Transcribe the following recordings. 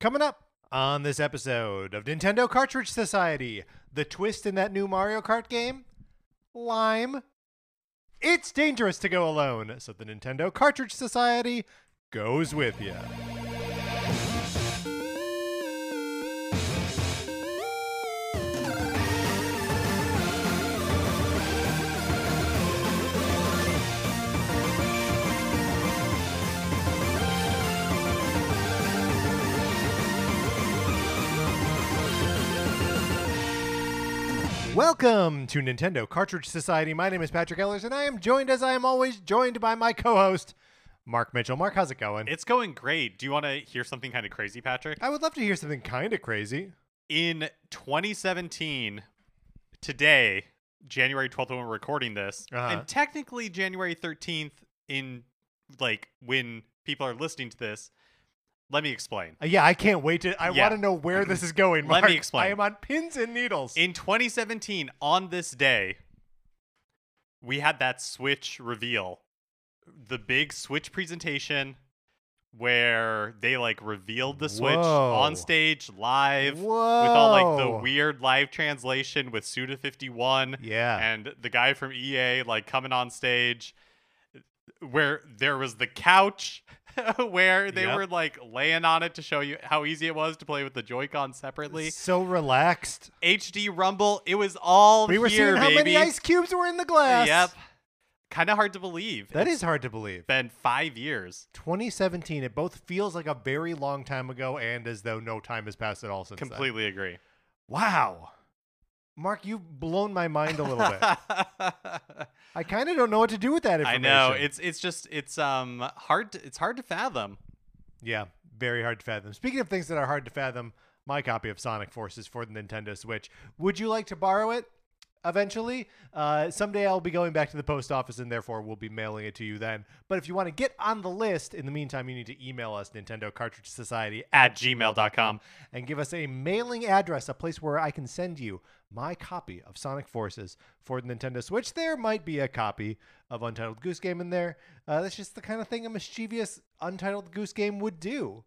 Coming up on this episode of Nintendo Cartridge Society, the twist in that new Mario Kart game? Lime. It's dangerous to go alone, so the Nintendo Cartridge Society goes with you. Welcome to Nintendo Cartridge Society. My name is Patrick Ellers, and I am joined, as I am always, joined by my co-host, Mark Mitchell. Mark, how's it going? It's going great. Do you want to hear something kind of crazy, Patrick? I would love to hear something kind of crazy. In 2017, today, January 12th, when we're recording this, Uh-huh. and technically January 13th, in like when people are listening to this, let me explain. Uh, yeah, I can't wait to. I Yeah. want to know where this is going. Let me explain. I am on pins and needles. In 2017, on this day, we had that Switch reveal, the big Switch presentation where they like revealed the Switch Whoa. on stage live Whoa! with all like the weird live translation with Suda51 Yeah. and the guy from EA like coming on stage where there was the couch where they Yep. were like laying on it to show you how easy it was to play with the Joy-Con separately. so relaxed. HD Rumble, it was all We were here, seeing how baby. many ice cubes were in the glass. Yep. Kind of hard to believe. That It's is hard to believe. been 5 years. 2017. It both feels like a very long time ago, and as though no time has passed at all since. then. Completely agree. Wow. Mark, you've blown my mind a little bit. I kind of don't know what to do with that information. I know. It's it's just it's um hard to, it's hard to fathom. Yeah, very hard to fathom. Speaking of things that are hard to fathom, my copy of Sonic Forces for the Nintendo Switch. Would you like to borrow it? Eventually, uh, someday I'll be going back to the post office and therefore we'll be mailing it to you then. But if you want to get on the list, in the meantime, you need to email us Nintendo Cartridge Society At gmail.com. and give us a mailing address, a place where I can send you my copy of Sonic Forces for the Nintendo Switch. There might be a copy of Untitled Goose Game in there. Uh, that's just the kind of thing a mischievous Untitled Goose Game would do.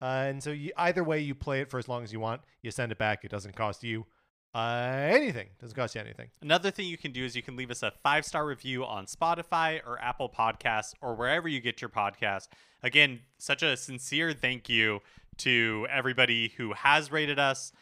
Uh, and so you, either way, you play it for as long as you want. You send it back. It doesn't cost you uh, anything. Doesn't cost you anything. Another thing you can do is you can leave us a five star review on Spotify or Apple Podcasts or wherever you get your podcast. Again, such a sincere thank you to everybody who has rated us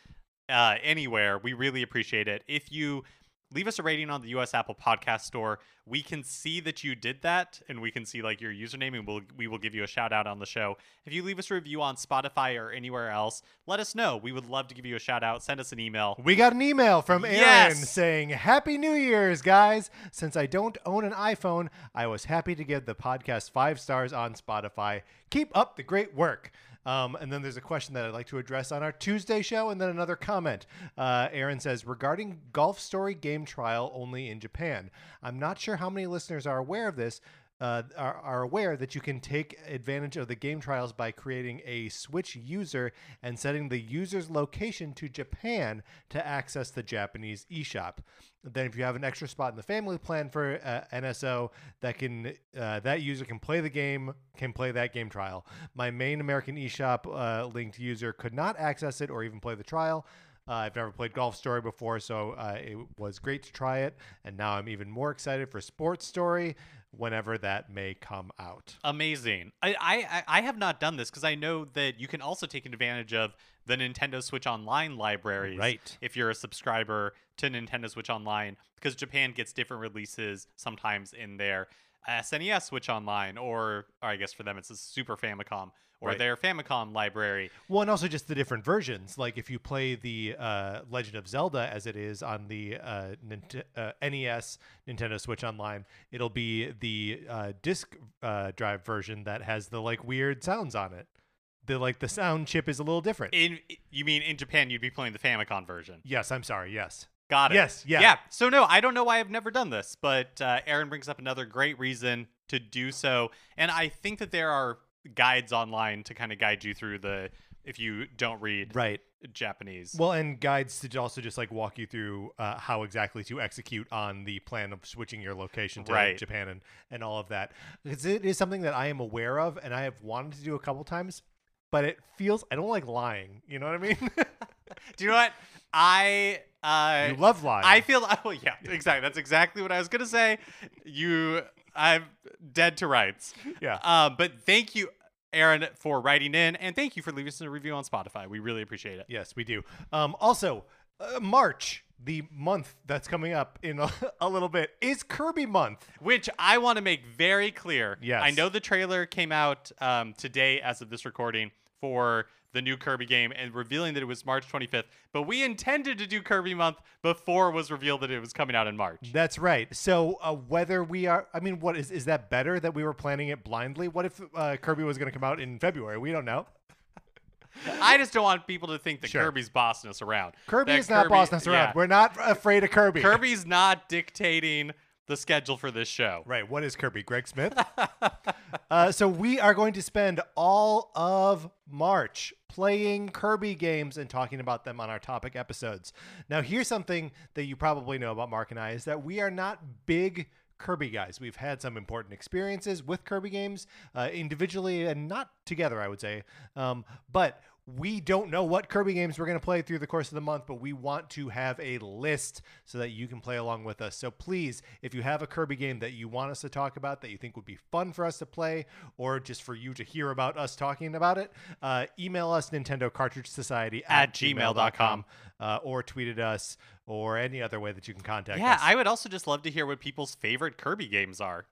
uh, anywhere. We really appreciate it. If you leave us a rating on the US Apple Podcast Store, we can see that you did that and we can see like your username and we'll, we will give you a shout out on the show. If you leave us a review on Spotify or anywhere else, let us know. We would love to give you a shout out. Send us an email. We got an email from Aaron Yes! saying, Happy New Year's, guys. Since I don't own an iPhone, I was happy to give the podcast five stars on Spotify. Keep up the great work. Um, and then there's a question that I'd like to address on our Tuesday show, and then another comment. Uh, Aaron says, regarding Golf Story game trial only in Japan. I'm not sure how many listeners are aware of this, uh, are, are aware that you can take advantage of the game trials by creating a Switch user and setting the user's location to Japan to access the Japanese eShop. Then, if you have an extra spot in the family plan for uh, NSO, that can uh, that user can play the game, can play that game trial. My main American eShop uh, linked user could not access it or even play the trial. Uh, I've never played Golf Story before, so uh, it was great to try it. And now I'm even more excited for Sports Story whenever that may come out. Amazing. I I, I have not done this because I know that you can also take advantage of the Nintendo Switch Online libraries. Right. If you're a subscriber to Nintendo Switch Online, because Japan gets different releases sometimes in their SNES Switch Online, or, or I guess for them it's a Super Famicom, or Right. their Famicom library. Well, and also just the different versions. Like if you play the uh, Legend of Zelda as it is on the uh, Nint- uh, NES Nintendo Switch Online, it'll be the uh, disc uh, drive version that has the like weird sounds on it. The like the sound chip is a little different. In you mean in Japan you'd be playing the Famicom version? yes, I'm sorry. Yes. Got it. Yes, yeah. Yeah. So no, I don't know why I've never done this, but uh, Aaron brings up another great reason to do so, and I think that there are guides online to kind of guide you through the if you don't read Right. Japanese. Well, and guides to also just like walk you through uh, how exactly to execute on the plan of switching your location to Right. Japan and, and all of that. Because it is something that I am aware of and I have wanted to do a couple times. But it feels I don't like lying. You know what I mean? Do you know what? I uh you love lying. I feel oh yeah, exactly. That's exactly what I was gonna say. You I'm dead to rights. yeah. Um, but thank you, Aaron, for writing in, and thank you for leaving us a review on Spotify. We really appreciate it. Yes, we do. Um, also, uh, March, the month that's coming up in a, a little bit, is Kirby month. Which I want to make very clear. Yes. I know the trailer came out um, today as of this recording for the new Kirby game and revealing that it was March 25th, but we intended to do Kirby month before it was revealed that it was coming out in March. That's right. So uh, whether we are, I mean, what is is that better that we were planning it blindly? What if uh, Kirby was going to come out in February? We don't know. I just don't want people to think that Sure. Kirby's bossing us around. Kirby That is not Kirby- bossing us around. yeah. We're not afraid of Kirby. Kirby's not dictating the schedule for this show. Right. What is Kirby? Greg Smith? uh, so we are going to spend all of March playing Kirby games and talking about them on our topic episodes. Now, here's something that you probably know about Mark and I is that we are not big Kirby guys. We've had some important experiences with Kirby games uh, individually and not together, I would say. Um, but we don't know what Kirby games we're going to play through the course of the month, but we want to have a list so that you can play along with us. So please, if you have a Kirby game that you want us to talk about that you think would be fun for us to play, or just for you to hear about us talking about it, uh, email us Nintendo Cartridge Society At gmail.com. uh, or tweet at us or any other way that you can contact Yeah, us. Yeah, I would also just love to hear what people's favorite Kirby games are.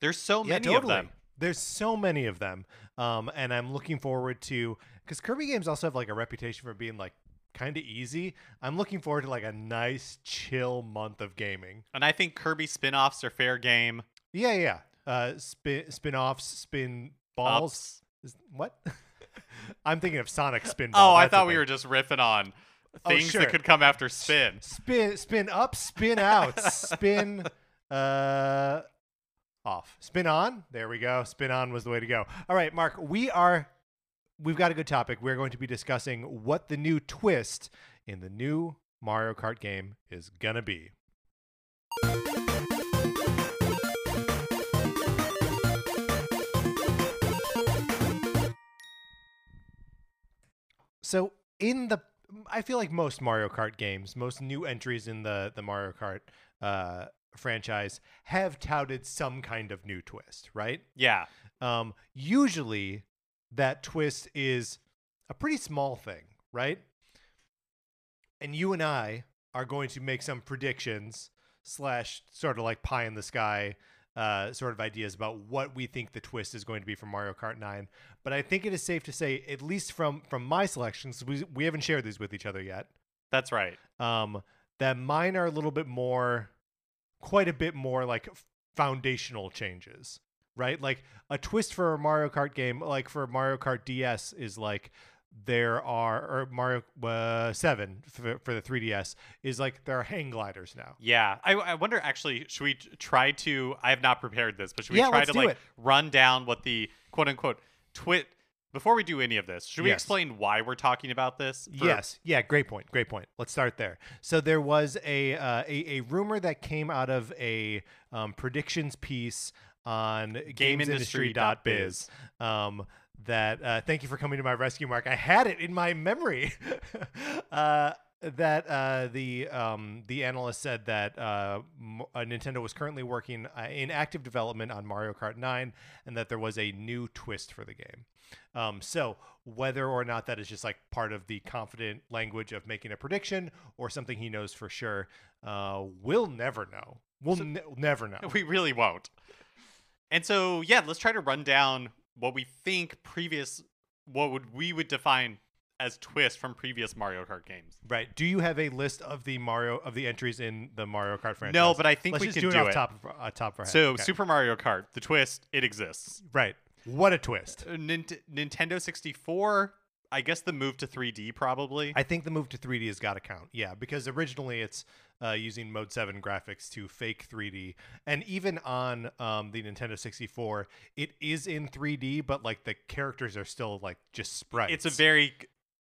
There's so Yeah, many totally. of them. There's so many of them, um, and I'm looking forward to because Kirby games also have like a reputation for being like kind of easy. I'm looking forward to like a nice chill month of gaming. And I think Kirby spin-offs are fair game. Yeah, yeah. Uh, spin spin-offs, spin balls. Is, what? I'm thinking of Sonic spin. Oh, I thought we were just riffing on Oh, things sure. that could come after spin. spin spin up, spin out, spin uh off. Spin on. There we go. Spin on was the way to go. All right, Mark, we are we've got a good topic. We're going to be discussing what the new twist in the new Mario Kart game is going to be. So in the I feel like most Mario Kart games, most new entries in the the Mario Kart uh, franchise have touted some kind of new twist, right? Yeah. Um, usually, that twist is a pretty small thing, right? And you and I are going to make some predictions slash sort of like pie in the sky uh, sort of ideas about what we think the twist is going to be for Mario Kart 9. But I think it is safe to say, at least from from my selections, we, we haven't shared these with each other yet, That's right. um, that mine are a little bit more, quite a bit more like foundational changes, right? Like a twist for a Mario Kart game, like for Mario Kart DS, is like there are or Mario uh, Seven for, for the 3DS is like there are hang gliders now. Yeah. I, I wonder actually, should we try to I have not prepared this, but should we Yeah, try to like it. run down what the quote unquote twit before we do any of this, should we Yes. explain why we're talking about this? for- Yes. Yeah. Great point. Great point. Let's start there. So there was a uh, a, a rumor that came out of a um, predictions piece on GamesIndustry.biz. Um, that uh, thank you for coming to my rescue, Mark. I had it in my memory. uh, that uh, the um, the analyst said that uh, M- uh, Nintendo was currently working uh, in active development on Mario Kart 9, and that there was a new twist for the game. Um, so whether or not that is just like part of the confident language of making a prediction or something he knows for sure, uh, we'll never know. We'll ne- never know. We really won't. And so, yeah, let's try to run down what we think previous, what would we would define as twist from previous Mario Kart games. Right? Do you have a list of the Mario of the entries in the Mario Kart franchise? No, but I think Let's we just can do it do off it. top of uh, top of our head. So, Okay. Super Mario Kart, the twist, it exists. right. What a twist! Uh, Nint- Nintendo 64, I guess the move to 3D probably. I think the move to 3D has got to count. Yeah, because originally it's uh, using Mode 7 graphics to fake 3D. And even on um, the Nintendo 64, it is in 3D, but like the characters are still like just sprites. it's a very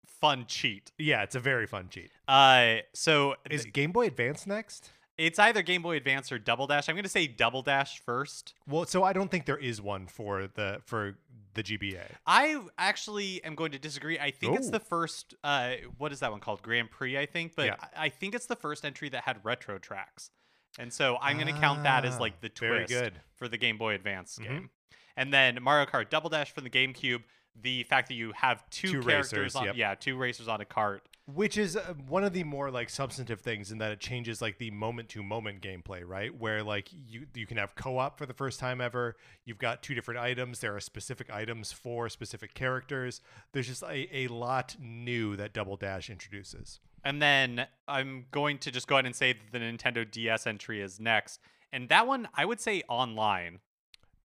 fun cheat. Yeah, it's a very fun cheat. Uh, so Is Game Boy Advance next? It's either Game Boy Advance or Double Dash. I'm going to say Double Dash first. Well, so I don't think there is one for the for the GBA. I actually am going to disagree. I think it's the first. Uh, what is that one called? Grand Prix, I think. But Yeah. I I think it's the first entry that had retro tracks, and so I'm going to count that as Ah, like the twist good. for the Game Boy Advance Mhm. game. And then Mario Kart Double Dash from the GameCube. The fact that you have two, Two characters racers, on, yep. yeah, two racers on a cart. Which is uh, one of the more like substantive things in that it changes like the moment to moment gameplay, right? Where like you you can have co-op for the first time ever. You've got two different items. There are specific items for specific characters. There's just a, a lot new that Double Dash introduces. And then I'm going to just go ahead and say that the Nintendo DS entry is next. And that one, I would say online.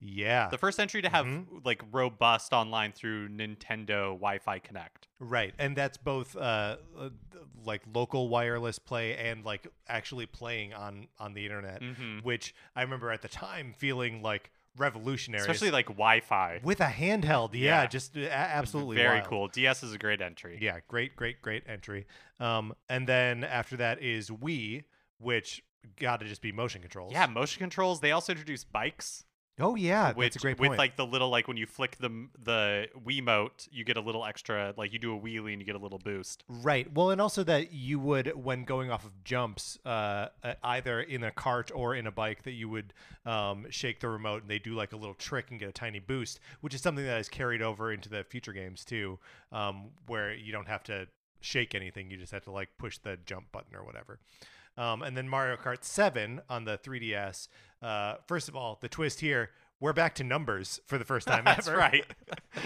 Yeah. The first entry to have Mhm. like robust online through Nintendo Wi-Fi Connect. Right, and that's both uh, uh, like local wireless play and like actually playing on on the internet, Mhm. which I remember at the time feeling like revolutionary, Especially like Wi-Fi. with a handheld. Yeah, Yeah. just a- absolutely Very wild. cool. DS is a great entry. Yeah, great, great, great entry. Um, and then after that is Wii, which got to just be motion controls. Yeah, motion controls. They also introduced bikes, Oh yeah, which that's a great point. with like the little like when you flick the the Wiimote, you get a little extra. Like you do a wheelie and you get a little boost. Right. Well, and also that you would, when going off of jumps, uh, uh, either in a cart or in a bike, that you would um, shake the remote and they do like a little trick and get a tiny boost, which is something that is carried over into the future games too, um, where you don't have to shake anything; you just have to like push the jump button or whatever. Um, and then Mario Kart 7 on the 3DS. Uh, first of all, the twist here. We're back to numbers for the first time That's ever. right.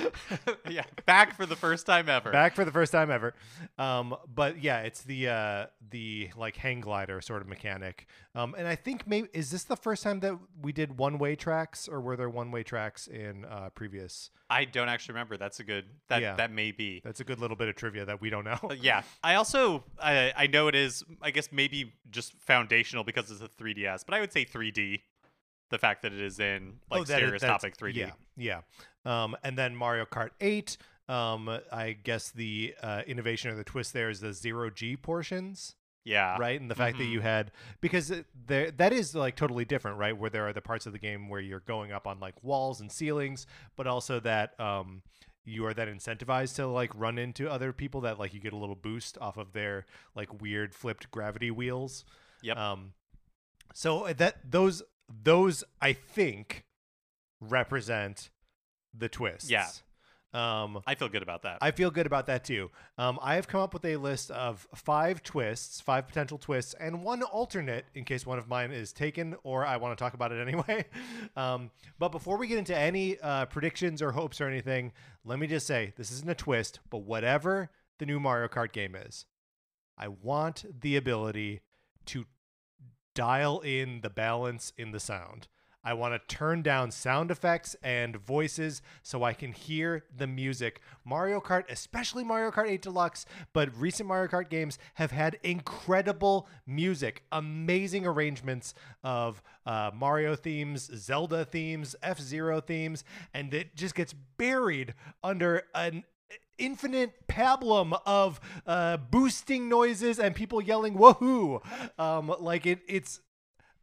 yeah, back for the first time ever. back for the first time ever. Um, but yeah, it's the uh, the like hang glider sort of mechanic. Um, and I think maybe is this the first time that we did one way tracks, or were there one way tracks in uh, previous? I don't actually remember. That's a good. That Yeah. that may be. That's a good little bit of trivia that we don't know. Uh, yeah. I also I I know it is. I guess maybe just foundational because it's a 3DS, but I would say 3D. The fact that it is in like Oh, that is- that's- stereoscopic 3D. Yeah, yeah. Um, and then Mario Kart 8. Um, I guess the uh, innovation or the twist there is the zero G portions. Yeah. right? And the fact that Mhm. you had because there that is like totally different, right? Where there are the parts of the game where you're going up on like walls and ceilings, but also that um you are then incentivized to like run into other people that like you get a little boost off of their like weird flipped gravity wheels. Yep. Um so that those those I think represent the twists. Yeah. Um I feel good about that. I feel good about that too. Um, I have come up with a list of five twists, five potential twists, and one alternate in case one of mine is taken or I want to talk about it anyway. Um, but before we get into any uh, predictions or hopes or anything, let me just say this isn't a twist, but whatever the new Mario Kart game is, I want the ability to dial in the balance in the sound. I want to turn down sound effects and voices so I can hear the music. Mario Kart, especially Mario Kart 8 Deluxe, but recent Mario Kart games have had incredible music, amazing arrangements of uh, Mario themes, Zelda themes, F Zero themes, and it just gets buried under an infinite pablum of uh, boosting noises and people yelling woohoo um like it it's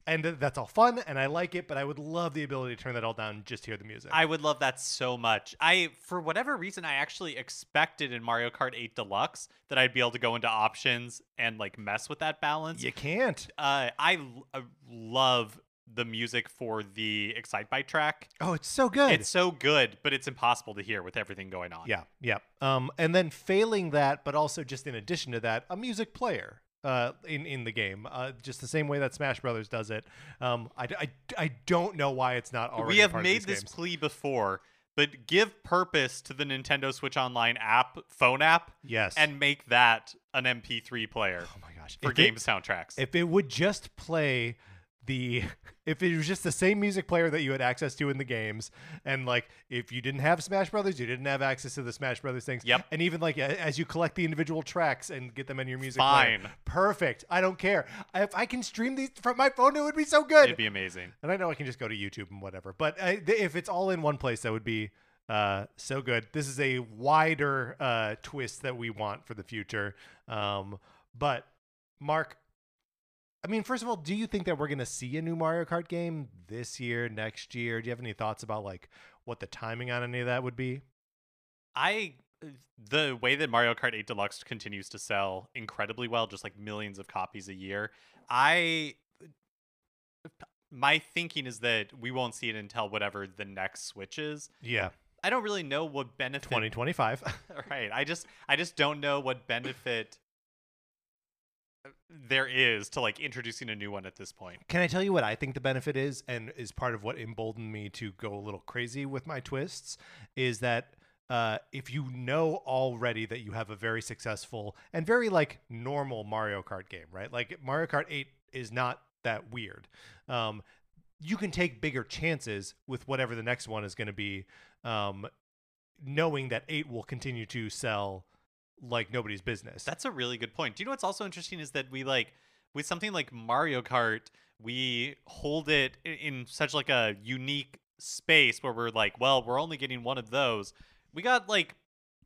and that's all fun and i like it but i would love the ability to turn that all down and just hear the music I would love that so much. I, for whatever reason, I actually expected in Mario Kart 8 Deluxe that I'd be able to go into options and like mess with that balance. you can't Uh, I uh, love the music for the Excite Bike track. oh it's so good It's so good, but it's impossible to hear with everything going on. yeah yeah um and then failing that but also just in addition to that a music player uh, in in the game, uh, just the same way that Smash Brothers does it. Um, I, I, I don't know why it's not already. we have made this games. plea before, but give purpose to the Nintendo Switch Online app, phone app, Yes, and make that an MP3 player oh my gosh, for If it- game soundtracks. if it would just play the if it was just the same music player that you had access to in the games and like if you didn't have smash brothers you didn't have access to the smash brothers things. Yep. and even like as you collect the individual tracks and get them in your music player, Fine. perfect. I don't care. If i can stream these from my phone it would be so good. It'd be amazing. and i know i can just go to youtube and whatever but I, if it's all in one place that would be uh, so good. This is a wider uh, twist that we want for the future. Um, but mark I mean, first of all, do you think that we're going to see a new Mario Kart game this year, next year? Do you have any thoughts about like what the timing on any of that would be? I uh, the way that Mario Kart 8 Deluxe continues to sell incredibly well, just like millions of copies a year. I my thinking is that we won't see it until whatever the next Switch is. Yeah, I don't really know what benefit 2025. right. I just I just don't know what benefit there is to like introducing a new one at this point. Can I tell you what I think the benefit is, and is part of what emboldened me to go a little crazy with my twists? Is that uh, if you know already that you have a very successful and very like normal Mario Kart game, right? Like Mario Kart 8 is not that weird. Um, you can take bigger chances with whatever the next one is going to be, um, knowing that 8 will continue to sell like nobody's business. That's a really good point. Do you know what's also interesting is that we like with something like Mario Kart, we hold it in such like a unique space where we're like, well, we're only getting one of those. We got like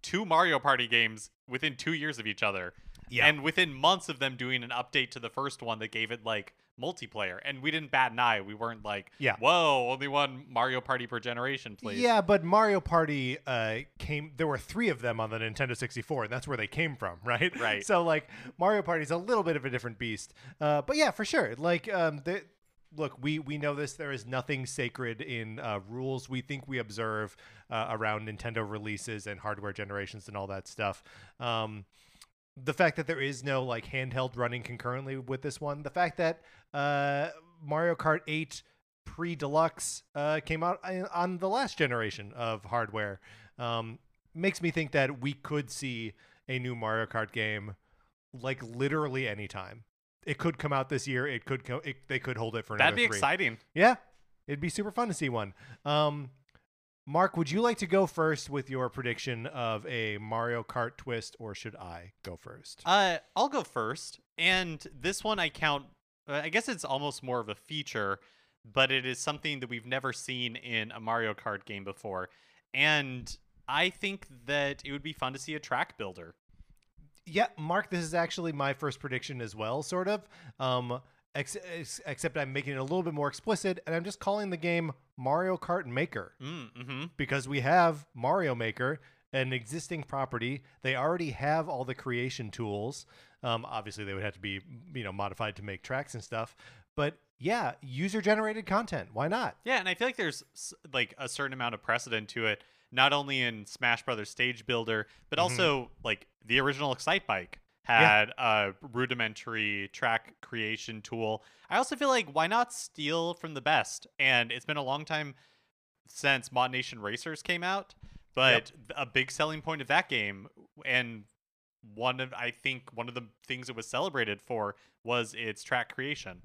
two Mario Party games within 2 years of each other. Yeah. And within months of them doing an update to the first one that gave it like multiplayer and we didn't bat an eye. We weren't like, Yeah. whoa, only one Mario Party per generation, please. Yeah, but Mario Party uh, came. There were three of them on the Nintendo 64, and that's where they came from, right? Right. So like Mario Party's a little bit of a different beast. Uh, but yeah, for sure. Like, um, the, look, we we know this. There is nothing sacred in uh, rules we think we observe uh, around Nintendo releases and hardware generations and all that stuff. Um, the fact that there is no like handheld running concurrently with this one, the fact that uh, Mario Kart 8 pre deluxe uh, came out on the last generation of hardware um, makes me think that we could see a new Mario Kart game like literally anytime. It could come out this year. It could co- it, they could hold it for another That'd be three. exciting. Yeah, it'd be super fun to see one. Um, Mark, would you like to go first with your prediction of a Mario Kart twist, or should I go first? Uh, I'll go first, and this one I count. Uh, I guess it's almost more of a feature, but it is something that we've never seen in a Mario Kart game before, and I think that it would be fun to see a track builder. Yeah, Mark, this is actually my first prediction as well, sort of. Um, ex- ex- except I'm making it a little bit more explicit, and I'm just calling the game Mario Kart Maker Mm, hmm because we have Mario Maker, an existing property. They already have all the creation tools. Um, obviously, they would have to be, you know, modified to make tracks and stuff. But yeah, user generated content. Why not? Yeah, and I feel like there's like a certain amount of precedent to it, not only in Smash Brothers Stage Builder, but Mhm. also like the original Excite Bike had a rudimentary track creation tool. I also feel like why not steal from the best? And it's been a long time since Mod Nation Racers came out, but a big selling point of that game and one of I think one of the things it was celebrated for was its track creation.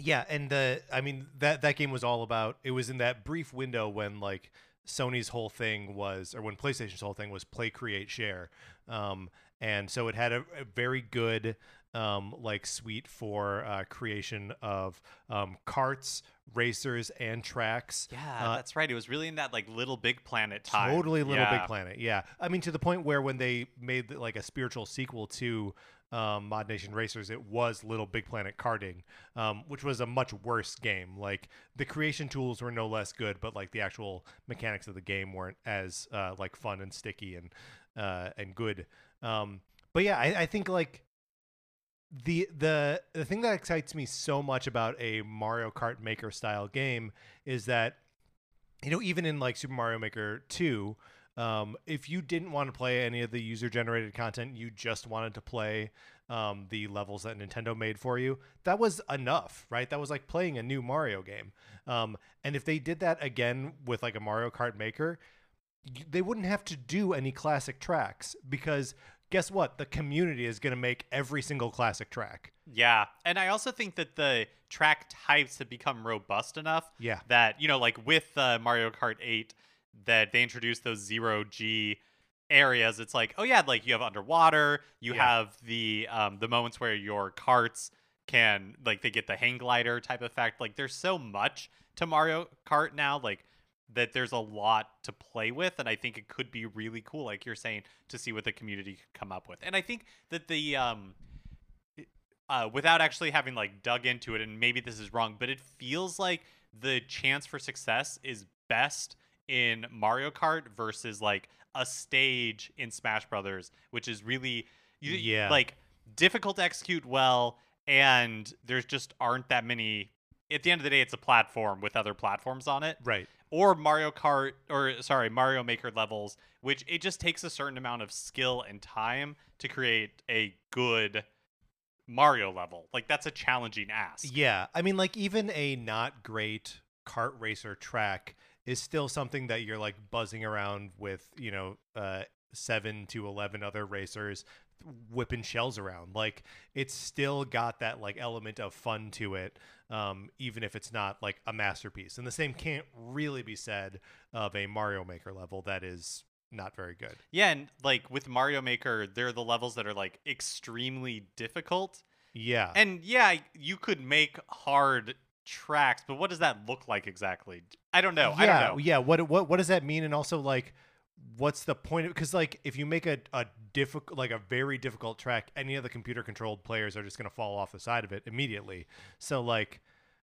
Yeah, and the I mean that that game was all about. It was in that brief window when like Sony's whole thing was, or when PlayStation's whole thing was play, create, share. Um, and so it had a, a very good um, like suite for uh, creation of um, carts, racers, and tracks. Yeah, Uh, that's right. It was really in that like Little Big Planet time. Totally Little Yeah. Big Planet. Yeah. I mean, to the point where when they made like a spiritual sequel to um, Mod Nation Racers, it was Little Big Planet karting, um, which was a much worse game. Like the creation tools were no less good, but like the actual mechanics of the game weren't as uh, like fun and sticky and uh, and good. Um, but yeah, I, I think like the the the thing that excites me so much about a Mario Kart Maker style game is that you know even in like Super Mario Maker 2 um, if you didn't want to play any of the user generated content you just wanted to play um, the levels that Nintendo made for you that was enough right that was like playing a new Mario game um, and if they did that again with like a Mario Kart Maker they wouldn't have to do any classic tracks because guess what the community is going to make every single classic track Yeah, and I also think that the track types have become robust enough yeah that you know, like with uh, Mario Kart 8, that they introduced those zero G areas. It's like, oh yeah, like you have underwater, you Yeah. have the um, the moments where your carts can like they get the hang glider type effect. Like there's so much to Mario Kart now, like that there's a lot to play with, and I think it could be really cool, like you're saying, to see what the community could come up with. And I think that the um uh, without actually having like dug into it, and maybe this is wrong, but it feels like the chance for success is best in Mario Kart versus like a stage in Smash Brothers, which is really Yeah. like difficult to execute well, and there's just aren't that many. At the end of the day, it's a platform with other platforms on it Right. Or Mario Kart or sorry, Mario Maker levels, which it just takes a certain amount of skill and time to create a good Mario level. Like that's a challenging ask. Yeah, I mean, like even a not great kart racer track is still something that you're like buzzing around with, you know, uh, seven to eleven other racers whipping shells around. Like it's still got that like element of fun to it, um, even if it's not like a masterpiece. And the same can't really be said of a Mario Maker level that is not very good. Yeah, and like with Mario Maker, there are the levels that are like extremely difficult. Yeah, And yeah, you could make hard tracks, but what does that look like exactly? I don't know. I yeah, don't know. yeah. What what what does that mean? And also like, what's the point of? Because like, if you make a a difficult, like a very difficult track, any of the computer controlled players are just gonna fall off the side of it immediately. So like,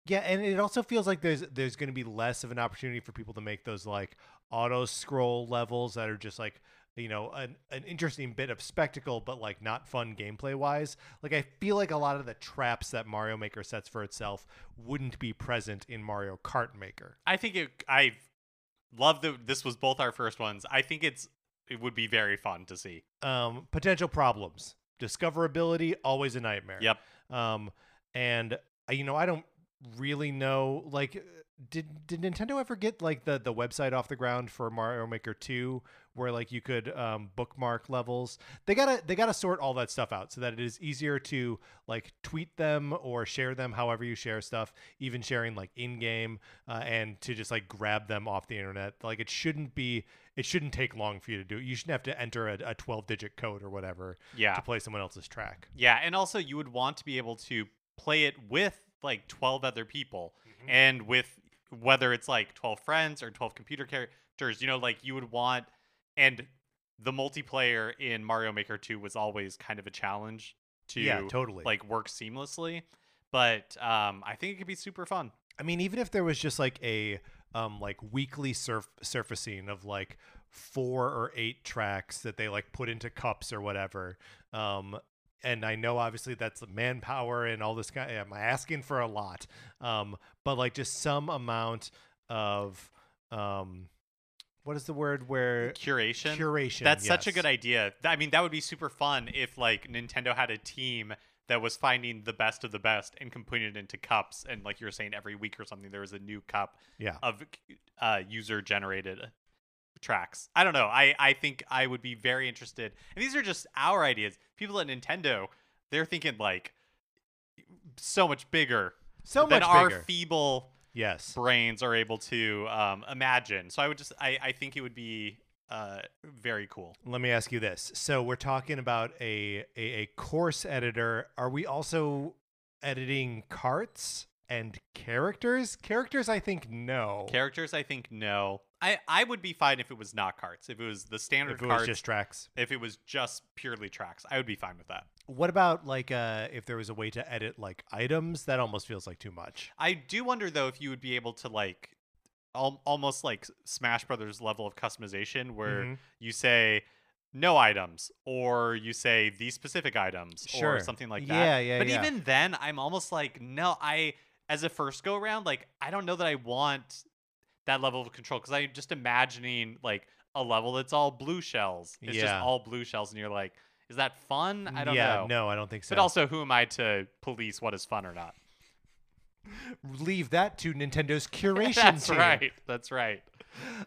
yeah, and it also feels like there's there's gonna be less of an opportunity for people to make those like auto scroll levels that are just like you know an, an interesting bit of spectacle but like not fun gameplay wise like i feel like a lot of the traps that mario maker sets for itself wouldn't be present in mario kart maker I think it, I love that this was both our first ones. I think it's it would be very fun to see. um, potential problems discoverability always a nightmare Yep. um, and uh, you know i don't really know like did did nintendo ever get like the the website off the ground for mario maker 2 where like you could um, bookmark levels they gotta they gotta sort all that stuff out so that it is easier to like tweet them or share them however you share stuff even sharing like in game uh, and to just like grab them off the internet like it shouldn't be it shouldn't take long for you to do it. you shouldn't have to enter a, a 12 digit code or whatever Yeah. to play someone else's track Yeah, and also you would want to be able to play it with like 12 other people Mm-hmm. and with whether it's like 12 friends or 12 computer characters, you know, like you would want and the multiplayer in Mario Maker 2 was always kind of a challenge to yeah totally like work seamlessly, but um I think it could be super fun. I mean, even if there was just like a um like weekly surf surfacing of like four or eight tracks that they like put into cups or whatever. Um and I know obviously that's manpower and all this kind I'm asking for a lot. Um but like just some amount of um what is the word where Curation. curation. That's such a good idea. I mean, that would be super fun if like Nintendo had a team that was finding the best of the best and putting it into cups. And like you were saying, every week or something, there was a new cup Yeah. of uh, user generated tracks. I don't know. I I think I would be very interested. And these are just our ideas. People at Nintendo, they're thinking like so much bigger So than much our bigger. feeble yes. brains are able to um, imagine. So I would just I I think it would be uh very cool. Let me ask you this. So we're talking about a, a a course editor. Are we also editing carts and characters? Characters, I think no. Characters, I think no. I I would be fine if it was not carts. If it was the standard if it carts, was just tracks. if it was just purely tracks, I would be fine with that. What about like uh if there was a way to edit like items? That almost feels like too much. I do wonder though if you would be able to like al- almost like Smash Brothers level of customization where Mhm. you say no items or you say these specific items Sure. or something like that. Yeah, yeah, But yeah. even then I'm almost like no, I as a first go around like I don't know that I want that level of control cuz I'm just imagining like a level that's all blue shells. It's just all blue shells and you're like is that fun? I don't yeah, know. no, I don't think so. But also who am I to police what is fun or not? leave that to Nintendo's curation That's team. right. That's right.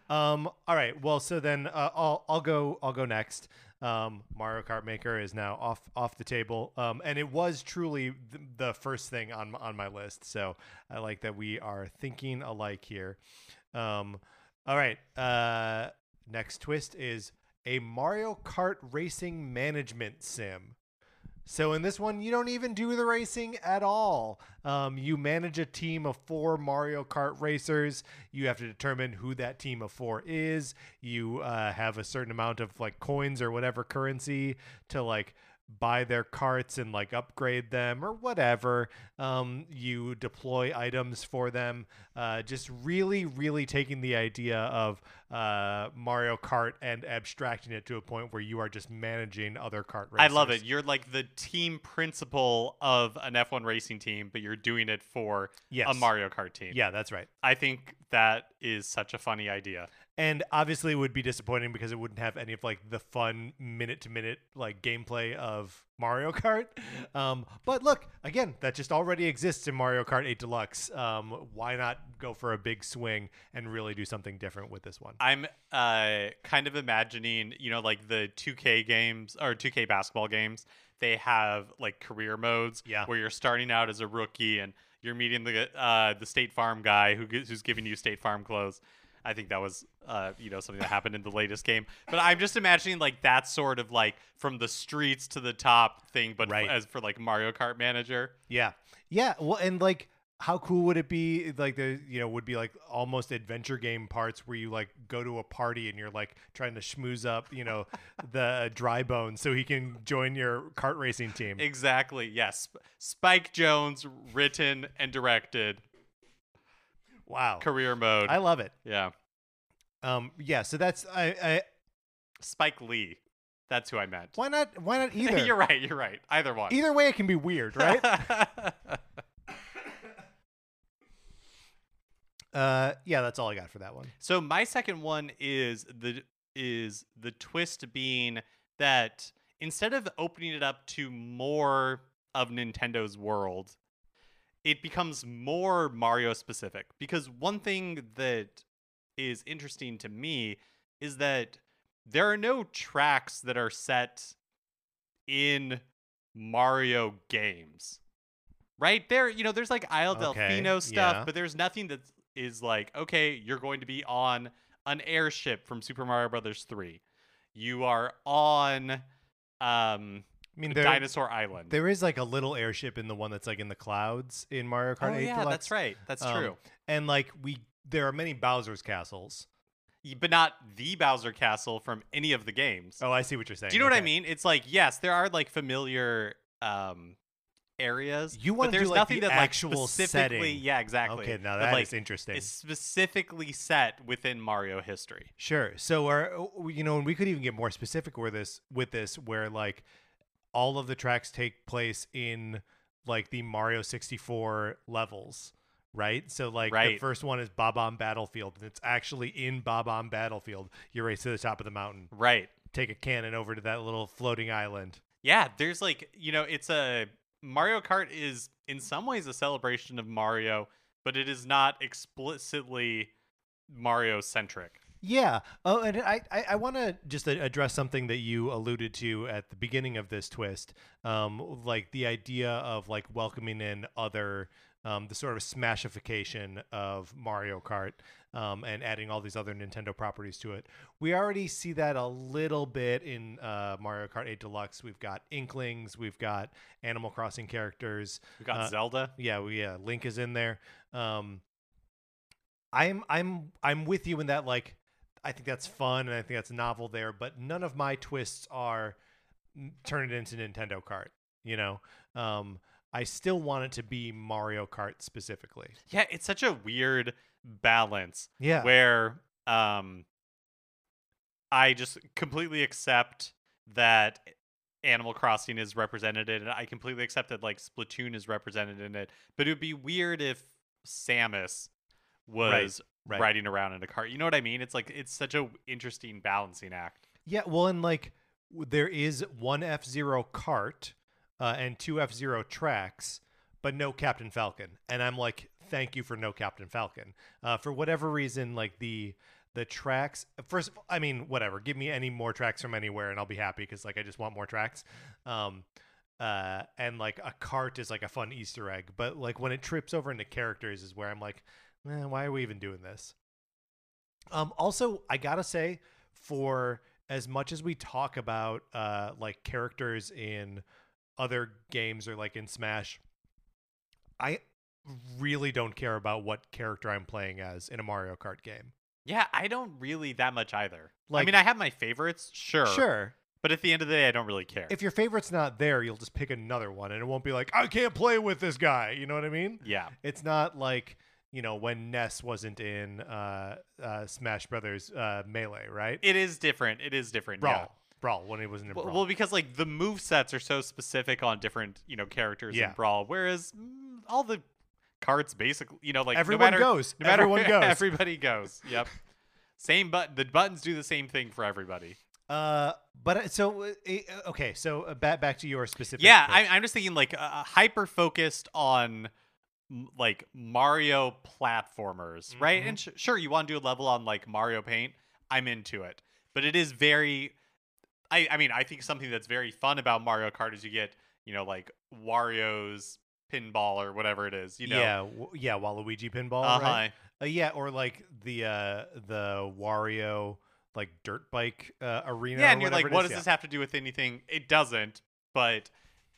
Um. All right. Well, so then uh, I'll I'll go I'll go next. Um, Mario Kart Maker is now off off the table. Um, and it was truly th- the first thing on on my list. So I like that we are thinking alike here. Um. All right. Uh. Next twist is a Mario Kart racing management sim. So in this one, you don't even do the racing at all. Um, you manage a team of four Mario Kart racers. You have to determine who that team of four is. You uh, have a certain amount of like coins or whatever currency to like buy their carts and like upgrade them or whatever. Um, you deploy items for them. Uh, just really, really taking the idea of uh, Mario Kart and abstracting it to a point where you are just managing other kart I love it. You're like the team principal of an F1 racing team, but you're doing it for Yes. a Mario Kart team. Yeah, that's right. I think that is such a funny idea. And obviously, it would be disappointing because it wouldn't have any of like the fun minute to minute like gameplay of Mario Kart. Um, but look, again, that just already exists in Mario Kart 8 Deluxe. Um, why not go for a big swing and really do something different with this one? I'm uh, kind of imagining, you know, like the 2K games or 2K basketball games. They have like career modes Yeah. where you're starting out as a rookie and you're meeting the uh, the State Farm guy who who's giving you State Farm clothes. I think that was uh, you know something that happened in the latest game. But I'm just imagining like that sort of like from the streets to the top thing, but Right. as for like Mario Kart Manager. Yeah. Yeah. Well, and like, how cool would it be? Like, the, you know, would be like almost adventure game parts where you like go to a party and you're like trying to schmooze up, you know, the dry bones so he can join your kart racing team. Exactly. Yes. Spike Jonze written and directed Wow. career mode. I love it. yeah. Um, yeah. So that's, I, I, Spike Lee. That's who I meant. why not, why not either? you're right. You're right. Either one. Either way, it can be weird, right? uh, yeah, that's all I got for that one. so my second one is the is the twist being that instead of opening it up to more of Nintendo's world, it becomes more Mario specific. Because one thing that is interesting to me is that there are no tracks that are set in Mario games. Right? There, you know, there's like Isle Okay, Delfino stuff, yeah. but there's nothing that is like, okay, you're going to be on an airship from Super Mario Brothers 3. You are on um I mean, there, Dinosaur Island. there is like a little airship in the one that's like in the clouds in Mario Kart oh 8 yeah, Deluxe. that's right. That's Um, true. And like we, there are many Bowser's castles. But not the Bowser Castle from any of the games. Oh, I see what you're saying. Do you know what I mean? It's like yes, there are like familiar um areas. You wanna do, there's like, nothing the that like actual specifically. setting. Yeah, exactly. Okay, now that that is like interesting. is specifically set within Mario history. Sure. So, our, you know, and we could even get more specific with this, with this, where like all of the tracks take place in like the Mario 64 levels, right? So, like the first one is Bob-omb Battlefield, and it's actually in Bob-omb Battlefield. You race to the top of the mountain, Right. take a cannon over to that little floating island. Yeah, there's like, you know, it's a Mario Kart is in some ways a celebration of Mario, but it is not explicitly Mario centric. Yeah. Oh, and I I, I want to just address something that you alluded to at the beginning of this twist, um, like the idea of like welcoming in other, um, the sort of smashification of Mario Kart, um, and adding all these other Nintendo properties to it. We already see that a little bit in uh, Mario Kart 8 Deluxe. We've got Inklings, we've got Animal Crossing characters. We got Uh, Zelda. Yeah, we, yeah, Link is in there. Um, I'm I'm I'm with you in that like I think that's fun and I think that's novel there, but none of my twists are turn it into Nintendo Kart. You know, um, I still want it to be Mario Kart specifically. Yeah, it's such a weird balance Yeah, where um I just completely accept that Animal Crossing is represented in it. I completely accept that like Splatoon is represented in it. But it would be weird if Samus was right. Riding around in a cart. You know what I mean? It's like it's such a interesting balancing act. yeah. Well, and like there is one F Zero cart uh, and two F Zero tracks, but no Captain Falcon. And I'm like, thank you for no Captain Falcon. Uh, for whatever reason, like the the tracks. First, of all, I mean, whatever. Give me any more tracks from anywhere, and I'll be happy because like I just want more tracks. Um, uh, and like a cart is like a fun Easter egg, but like when it trips over into characters is where I'm like, eh, why are we even doing this? Um, also, I gotta say, for as much as we talk about uh, like characters in other games or like in Smash, I really don't care about what character I'm playing as in a Mario Kart game. Yeah, I don't really that much either. Like, I mean, I have my favorites, sure. Sure, But at the end of the day, I don't really care. If your favorite's not there, you'll just pick another one, and it won't be like I can't play with this guy. You know what I mean? yeah. It's not like you know when Ness wasn't in uh, uh, Smash Brothers uh, Melee, right? It is different. It is different. Brawl, Yeah. Brawl when he wasn't in Well, Brawl. well, because like the move sets are so specific on different, you know, characters Yeah. in Brawl, whereas mm, all the cards basically, you know, like no Everyone matter- goes. No matter Everyone goes. Everybody goes. Yep. same button. The buttons do the same thing for everybody. Uh, but uh, so uh, uh, okay, so back back to your specific. Yeah. I, I'm just thinking like uh, hyper focused on like Mario platformers, right? Mhm. And sh- sure, you want to do a level on like Mario Paint. I'm into it, but it is very. I I mean, I think something that's very fun about Mario Kart is you get you know like Wario's pinball or whatever it is. You know. yeah, w- yeah, Waluigi pinball, Uh-huh. right? Uh, yeah, or like the uh the Wario like dirt bike uh, arena. Yeah, and you're like, what is. does this have to do with anything? It doesn't, but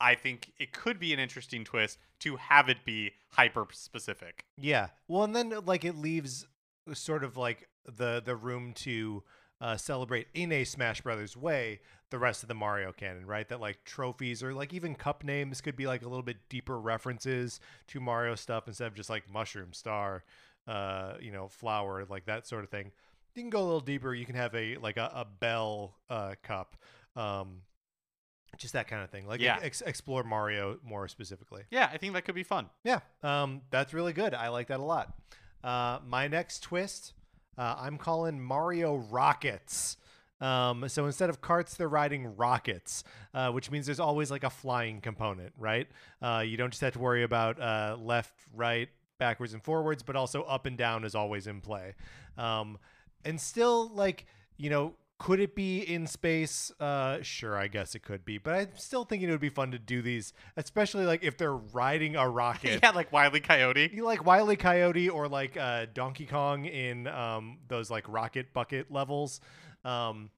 I think it could be an interesting twist to have it be hyper specific. Yeah. Well, and then like it leaves sort of like the the room to uh, celebrate in a Smash Brothers way the rest of the Mario canon, right? That like trophies or like even cup names could be like a little bit deeper references to Mario stuff instead of just like mushroom star, uh, you know, flower, like that sort of thing. You can go a little deeper. You can have a like a, a bell uh, cup, um, just that kind of thing. Like Yeah. ex- explore Mario more specifically. Yeah, I think that could be fun. Yeah, um, that's really good. I like that a lot. Uh, my next twist, uh, I'm calling Mario Rockets. Um, so instead of carts, they're riding rockets, uh, which means there's always like a flying component, right? Uh, you don't just have to worry about uh, left, right, backwards, and forwards, but also up and down is always in play. Um, and still, like, you know, could it be in space? Uh, sure, I guess it could be, but I'm still thinking it would be fun to do these, especially like if they're riding a rocket. yeah, like Wile E. Coyote. You like Wile E. Coyote or like uh, Donkey Kong in um, those like rocket bucket levels um,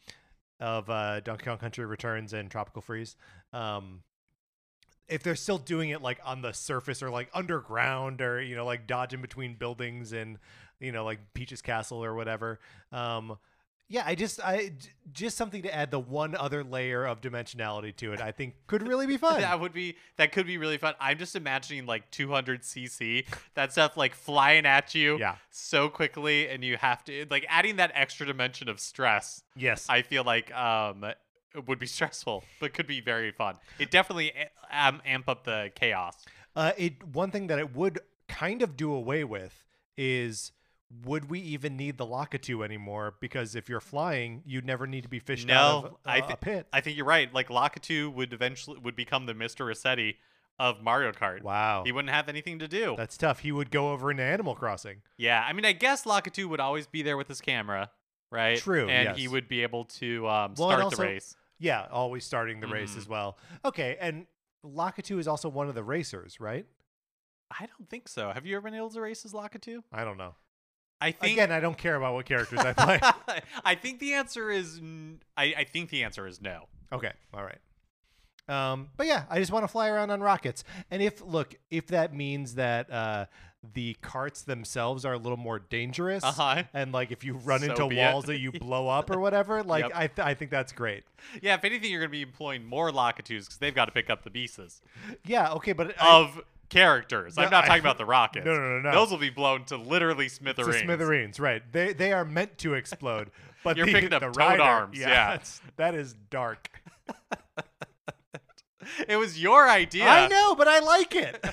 of uh, Donkey Kong Country Returns and Tropical Freeze. Um, if they're still doing it like on the surface or like underground or you know like dodging between buildings and you know like Peach's Castle or whatever. Um, yeah, I just I just something to add the one other layer of dimensionality to it. I think could really be fun. That would be that could be really fun. I'm just imagining like 200 cc that stuff like flying at you Yeah. so quickly, and you have to like adding that extra dimension of stress. yes. I feel like um would be stressful, but could be very fun. It definitely um, amp up the chaos. Uh, it one thing that it would kind of do away with is would we even need the Lakitu anymore? Because if you're flying, you'd never need to be fished out of No, uh, I a thi- pit. I think you're right. Like Lakitu would eventually would become the Mr. Resetti of Mario Kart. Wow, He wouldn't have anything to do. that's tough. He would go over into Animal Crossing. Yeah, I mean, I guess Lakitu would always be there with his camera, right? True, and he would be able to um, Well, start also- the race. Yeah, always starting the race Mhm. as well. Okay, and Lakitu is also one of the racers, right? I don't think so. Have you ever been able to race as Lakitu? I don't know. I think Again, I don't care about what characters I play. I think the answer is n- I, I think the answer is no. Okay, all right. Um, but yeah, I just want to fly around on rockets. And if look, if that means that uh, the carts themselves are a little more dangerous, Uh-huh. and like if you run So into be it. walls that you blow up or whatever, like Yep. I, th- I think that's great. Yeah, if anything, you're going to be employing more Lakitus because they've got to pick up the pieces Yeah, okay, but I, of characters. I'm No, not I- talking about the rockets. No, no, no, no. Those will be blown to literally smithereens. the smithereens, right? They they are meant to explode, but You're the, picking up the toad rider- arms, yeah. that's- that is dark. It was your idea. I know, but I like it.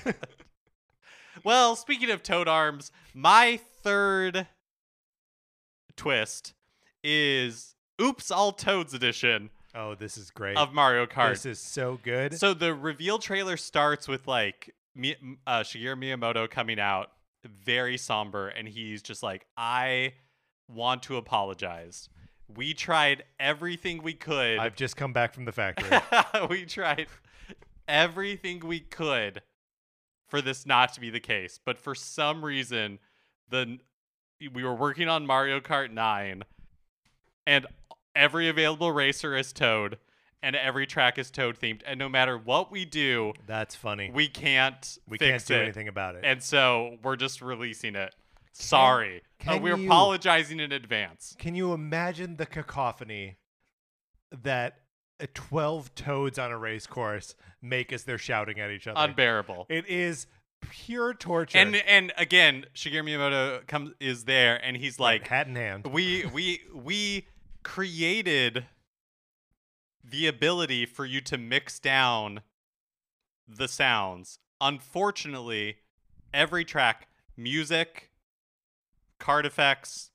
Well, speaking of toad arms, my third twist is Oops All Toads edition oh, this is great. of Mario Kart. This is so good. So the reveal trailer starts with like uh, Shigeru Miyamoto coming out, very somber, and he's just like, "I want to apologize. We tried everything we could. I've just come back from the factory. we tried everything we could for this not to be the case, but for some reason, the we were working on Mario Kart 9, and every available racer is Toad, and every track is Toad themed, and no matter what we do, That's funny. we can't We can't do it. anything about it. and so we're just releasing it. Sorry, Uh, can we're you- apologizing in advance. Can you imagine the cacophony that uh, 12 toads on a race course make as they're shouting at each other. Unbearable. it is pure torture. And and again, Shigeru Miyamoto comes is there and he's like hat in hand. we we we created the ability for you to mix down the sounds. Unfortunately, every track, music, card effects,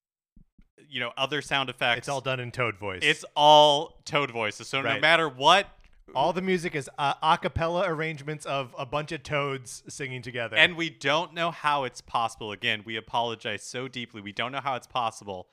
you know, other sound effects, It's all done in toad voice. it's all Toad voices. So no Right. matter what all the music is uh, a cappella arrangements of a bunch of toads singing together. And we don't know how it's possible. Again, we apologize so deeply. We don't know how it's possible.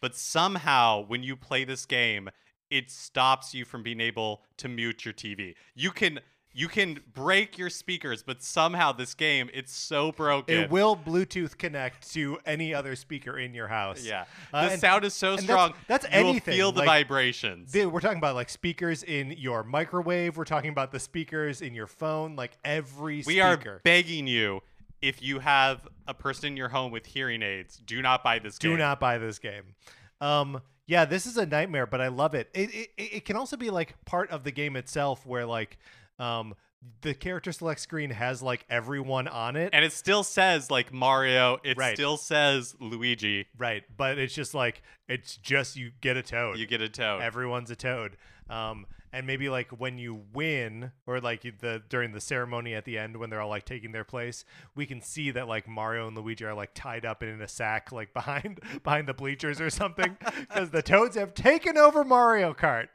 But somehow, when you play this game, it stops you from being able to mute your TV. You can you can break your speakers, but somehow this game it's so broken. it will Bluetooth connect to any other speaker in your house. yeah, Uh, the and- sound is so strong. that's- that's anything, feel the like- vibrations. Dude, we're talking about like speakers in your microwave. We're talking about the speakers in your phone. Like every we are begging you, if you have a person in your home with hearing aids, do not buy this game. Do not buy this game. Um, yeah, this is a nightmare, but I love it. It, it. it can also be like part of the game itself, where like um, the character select screen has like everyone on it. And it still says like Mario. It Right. still says Luigi. right, but it's just like it's just you get a toad. You get a toad. Everyone's a toad. Um, and maybe like when you win, or like the during the ceremony at the end when they're all like taking their place, we can see that like Mario and Luigi are like tied up and in a sack like behind behind the bleachers or something because the toads have taken over Mario Kart.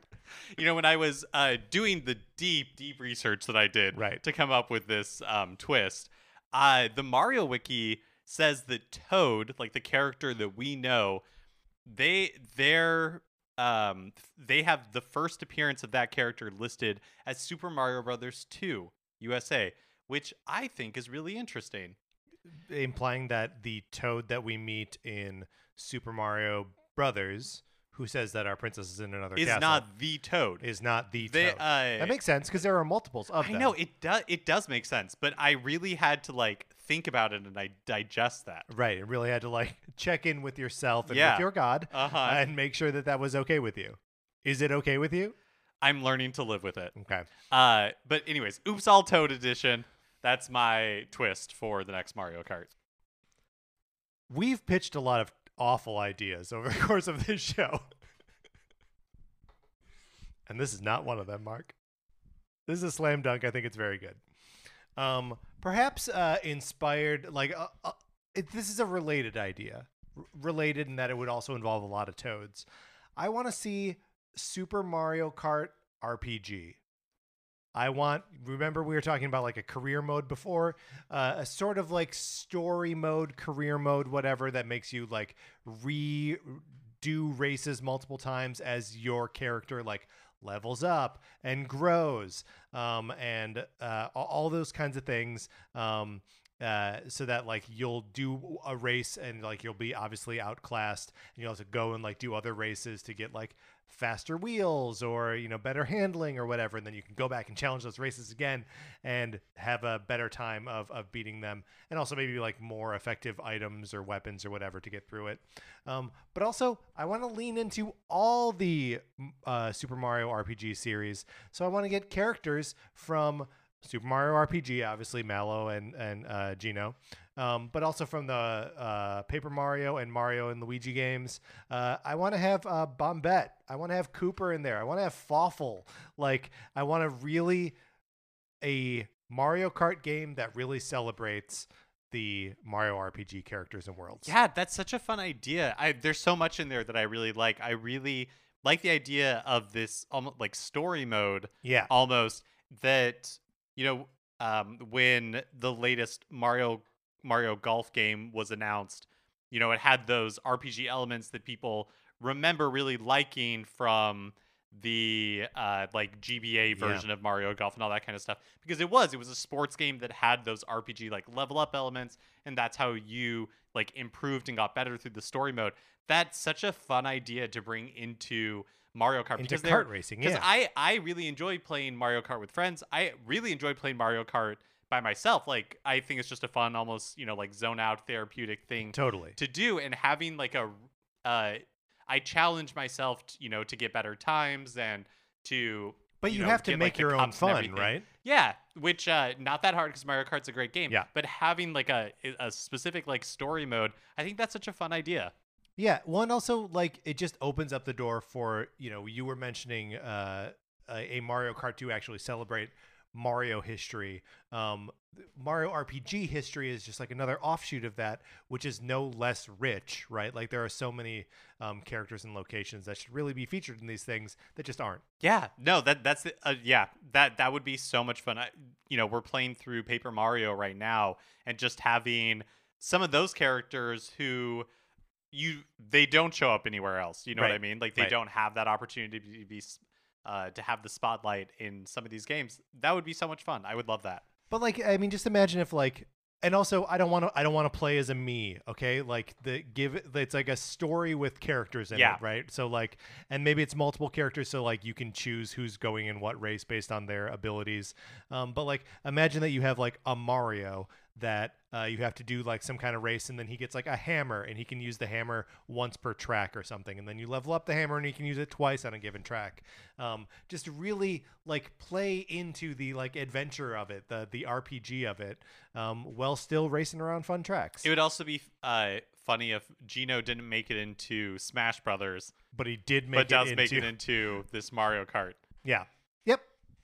you know, when I was uh, doing the deep, deep research that I did Right. to come up with this um, twist, uh, the Mario Wiki says that Toad, like the character that we know, they they're um they have the first appearance of that character listed as Super Mario Brothers 2 USA, which I think is really interesting. implying that the toad that we meet in Super Mario Brothers, who says that our princess is in another castle Is castle, not the Toad. is not the They, toad. uh, that makes sense because there are multiples of I them. know it does. It does make sense, but I really had to like think about it and I digest that. Right, it really had to like check in with yourself and Yeah. with your God Uh-huh. and make sure that that was okay with you. Is it okay with you? I'm learning to live with it. Okay. Uh, but anyways, Oops All Toad edition. That's my twist for the next Mario Kart. We've pitched a lot of awful ideas over the course of this show. and this is not one of them, Mark. This is a slam dunk. I think it's very good. Um, perhaps uh, inspired, like, uh, uh, it, this is a related idea. R- related in that it would also involve a lot of toads. I want to see Super Mario Kart RPG. I want, remember, we were talking about like a career mode before, uh, a sort of like story mode, career mode, whatever, that makes you like re do races multiple times as your character like levels up and grows um, and uh, all- those kinds of things um, uh, so that like you'll do a race and like you'll be obviously outclassed and you'll have to go and like do other races to get like faster wheels or you know better handling or whatever and then you can go back and challenge those races again and have a better time of, of beating them and also maybe like more effective items or weapons or whatever to get through it. Um, but also i want to lean into all the uh, super mario rpg series. So i want to get characters from Super Mario RPG, obviously Mallow and and uh, Geno, um, but also from the uh, Paper Mario and Mario and Luigi games. Uh, I want to have uh, Bombette. I want to have Kooper in there. I want to have Fawful. Like I want to really a Mario Kart game that really celebrates the Mario RPG characters and worlds. Yeah, that's such a fun idea. I there's so much in there that I really like. I really like the idea of this almost like story mode yeah, almost that you know um, when the latest Mario Mario Golf game was announced, you know it had those RPG elements that people remember really liking from the uh, like GBA version of Mario Golf and all that kind of stuff because it was it was a sports game that had those RPG like level up elements and that's how you like improved and got better through the story mode. That's such a fun idea to bring into Mario Kart into because kart racing. because Yeah, I I really enjoy playing Mario Kart with friends. I really enjoy playing Mario Kart by myself. Like I think it's just a fun, almost you know like zone out therapeutic thing totally. to do, and having like a uh, I challenge myself, t- you know, to get better times and to. But you, know, have to get, make like, your own fun, right? Yeah, which uh, not that hard because Mario Kart's a great game. Yeah. but having like a a specific like story mode, I think that's such a fun idea. Yeah. One also like it just opens up the door for you know you were mentioning uh, a, a Mario Kart to actually celebrate Mario history. Um, Mario RPG history is just like another offshoot of that, which is no less rich, right? Like there are so many um, characters and locations that should really be featured in these things that just aren't. Yeah, no, that that's the- uh, yeah, that that would be so much fun. I, you know, we're playing through Paper Mario right now, and just having some of those characters who you they don't show up anywhere else. You know what I mean? Like they right. don't have that opportunity to be, uh, to have the spotlight in some of these games. That would be so much fun. I would love that. But like, I mean, just imagine if like, and also, I don't want to. I don't want to play as a me. Okay, like the give. It's like a story with characters in Yeah. it, right? So like, and maybe it's multiple characters, so like you can choose who's going in what race based on their abilities. Um, but like, imagine that you have like a Mario that uh, you have to do like some kind of race, and then he gets like a hammer, and he can use the hammer once per track or something, and then you level up the hammer, and he can use it twice on a given track. Um, just really like play into the like adventure of it, the the RPG of it, um, while still racing around fun tracks. It would also be uh, funny if Geno didn't make it into Smash Brothers, but he did make but it does into make it into this Mario Kart. yeah, yep.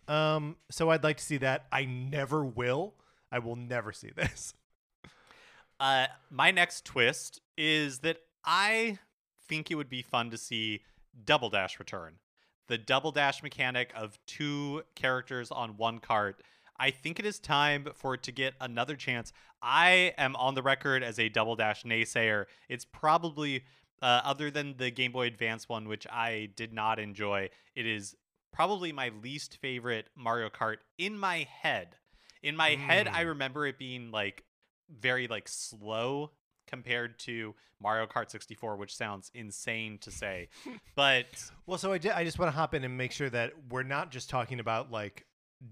Um, so I'd like to see that. I never will. I will never see this. Uh, my next twist is that I think it would be fun to see Double Dash return. The Double Dash mechanic of two characters on one cart. I think it is time for it to get another chance. I am on the record as a Double Dash naysayer. It's probably, uh, other than the Game Boy Advance one, which I did not enjoy, it is probably my least favorite Mario Kart in my head. In my head, I Mm. remember it being like very like slow compared to Mario Kart 64, which sounds insane to say. But Well, so I, di- I just want to hop in and make sure that we're not just talking about like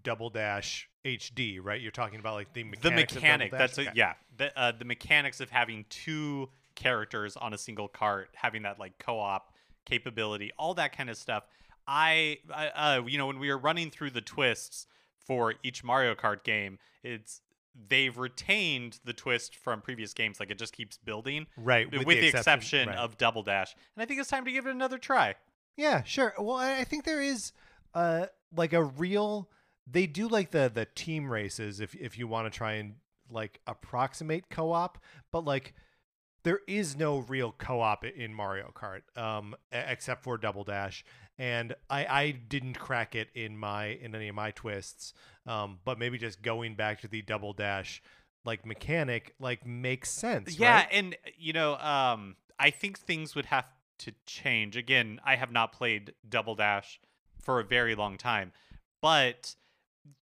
Double Dash HD, right? You're talking about like the mechanics the mechanic that's a, Okay. yeah, the uh, the mechanics of having two characters on a single cart, having that like co-op capability, all that kind of stuff. I, I uh, you know, when we were running through the twists for each Mario Kart game, it's they've retained the twist from previous games. Like it just keeps building, right. with, the, exception, right. of Double Dash. And I think it's time to give it another try. Yeah, sure. Well, I think there is uh like a real they do like the the team races if if you want to try and like approximate co-op, but like there is no real co-op in Mario Kart um except for Double Dash and I I didn't crack it in my in any of my twists. Um but maybe just going back to the Double Dash like mechanic like makes sense, Yeah, right? and you know, um, I think things would have to change. Again, I have not played Double Dash for a very long time, but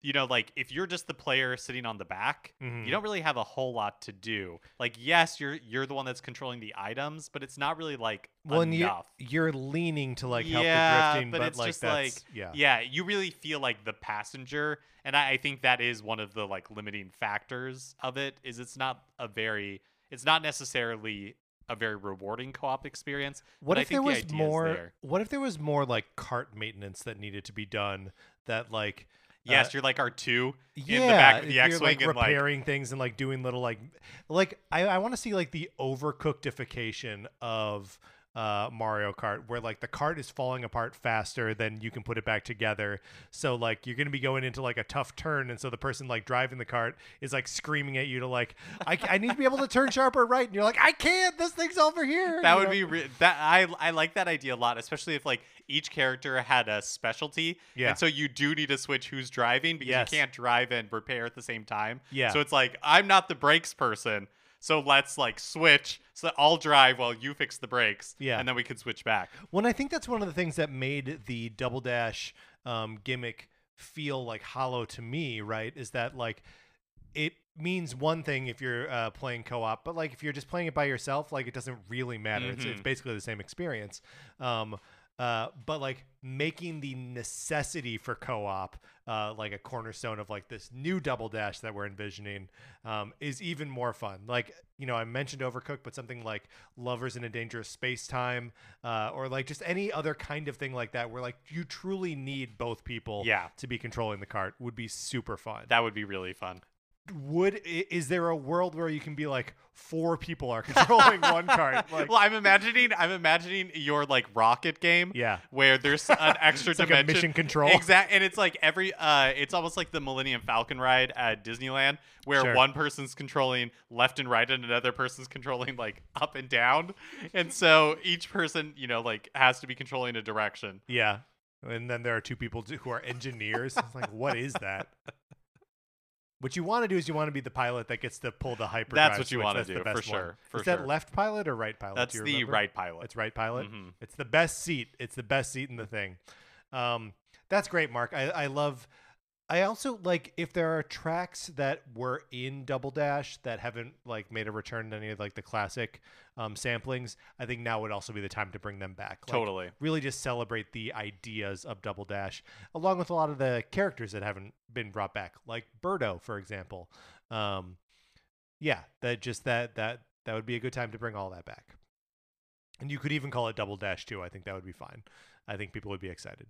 you know, like if you're just the player sitting on the back, Mhm. you don't really have a whole lot to do. Like, yes, you're you're the one that's controlling the items, but it's not really like Well, enough. you're leaning to like help Yeah, the drifting, but but, it's like just that's like- yeah. yeah, you really feel like the passenger, and I, I think that is one of the like limiting factors of it. Is it's not a very, it's not necessarily a very rewarding co-op experience. What if there the was more? there. What if there was more like cart maintenance that needed to be done? That like Yes, uh, you're like R two yeah, in the back of the X-wing like and like repairing things and like doing little like like I, I want to see like the overcookedification of uh Mario Kart where like the cart is falling apart faster than you can put it back together. So like you're going to be going into like a tough turn and so the person like driving the cart is like screaming at you to like I, I need to be able to turn sharper right and you're like I can't this thing's over here. that you would know? be re- that I I like that idea a lot, especially if like each character had a specialty. Yeah. And so you do need to switch who's driving because Yes. you can't drive and repair at the same time. Yeah. So it's like I'm not the brakes person, so let's like switch. So I'll drive while you fix the brakes. Yeah. And then we can switch back. Well, I think that's one of the things that made the double dash um, gimmick feel like hollow to me, right? Is that like it means one thing if you're uh, playing co-op, but like if you're just playing it by yourself, like it doesn't really matter. It's, it's Mhm. basically the same experience. Um, uh, but like making the necessity for co-op uh, like a cornerstone of like this new double dash that we're envisioning um, is even more fun like you know i mentioned overcooked but something like lovers in a dangerous space time uh, or like just any other kind of thing like that where like you truly need both people Yeah. to be controlling the cart would be super fun That would be really fun. Would is there a world where you can be like four people are controlling one cart like well, I'm imagining I'm imagining your like rocket game. Yeah. Where there's an extra It's like dimension. mission control. Exact and it's like every uh it's almost like the Millennium Falcon ride at Disneyland where Sure. one person's controlling left and right and another person's controlling like up and down. And so each person, you know, like has to be controlling a direction. Yeah. And then there are two people who are engineers. It's like, what is that? What you want to do is you want to be the pilot that gets to pull the hyperdrive. That's what you That's the do, for best one. sure, for is sure. that left pilot or right pilot? That's the remember? right pilot. It's right pilot. Mhm. It's the best seat. It's the best seat in the thing. Um, that's great, Mark. I, I love. I also like if there are tracks that were in Double Dash that haven't like made a return to any of like the classic um, samplings. I think now would also be the time to bring them back. Like, Totally. really just celebrate the ideas of Double Dash, along with a lot of the characters that haven't been brought back, like Birdo, for example. Um, yeah, that just that that that would be a good time to bring all that back. And you could even call it Double Dash too. I think that would be fine. I think people would be excited.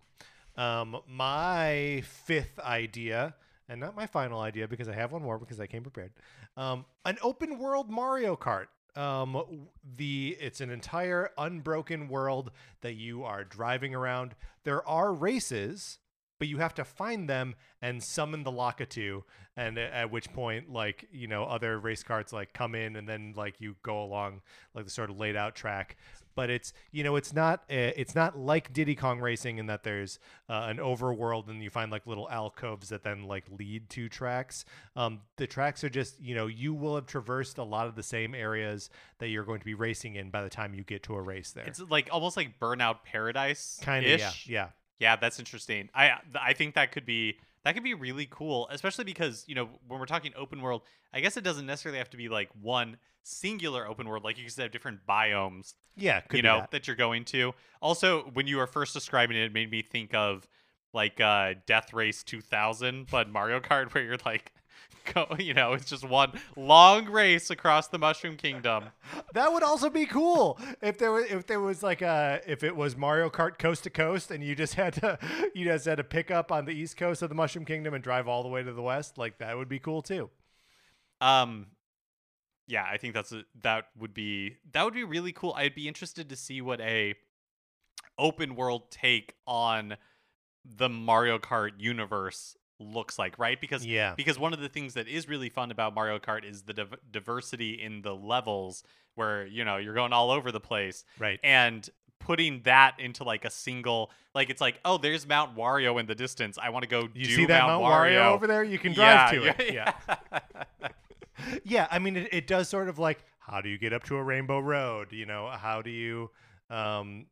Um, my fifth idea, and not my final idea because I have one more because I came prepared. Um, an open world Mario Kart. Um, the it's an entire unbroken world that you are driving around. There are races, but you have to find them and summon the Lakitu, and at which point, like you know, other race carts like come in, and then like you go along like the sort of laid out track. But it's you know it's not uh, it's not like Diddy Kong Racing in that there's uh, an overworld and you find like little alcoves that then like lead to tracks. Um, the tracks are just you know you will have traversed a lot of the same areas that you're going to be racing in by the time you get to a race there. It's like almost like Burnout Paradise. kind of yeah yeah. Yeah, that's interesting. I I think that could be that could be really cool, especially because you know when we're talking open world, I guess it doesn't necessarily have to be like one singular open world. Like you said, have different biomes, Yeah, could you know, that. that. you're going to. Also, when you were first describing it, it made me think of like uh Death Race 2000, but Mario Kart, where you're like. Go, you know, it's just one long race across the Mushroom Kingdom. That would also be cool if there was if there was like a if it was Mario Kart coast to coast and you just had to you just had to pick up on the east coast of the Mushroom Kingdom and drive all the way to the west. Like that would be cool too. Um, yeah, I think that's a, that would be that would be really cool. I'd be interested to see what a open world take on the Mario Kart universe looks like, right? Because Yeah. because one of the things that is really fun about Mario Kart is the div- diversity in the levels where you know you're going all over the place Right. and putting that into like a single like it's like oh there's Mount Wario in the distance I want to go You do see that Mount Wario over there? You can drive to it. Yeah. Yeah, I mean, it, it does sort of like how do you get up to a Rainbow Road? You know, how do you? Um,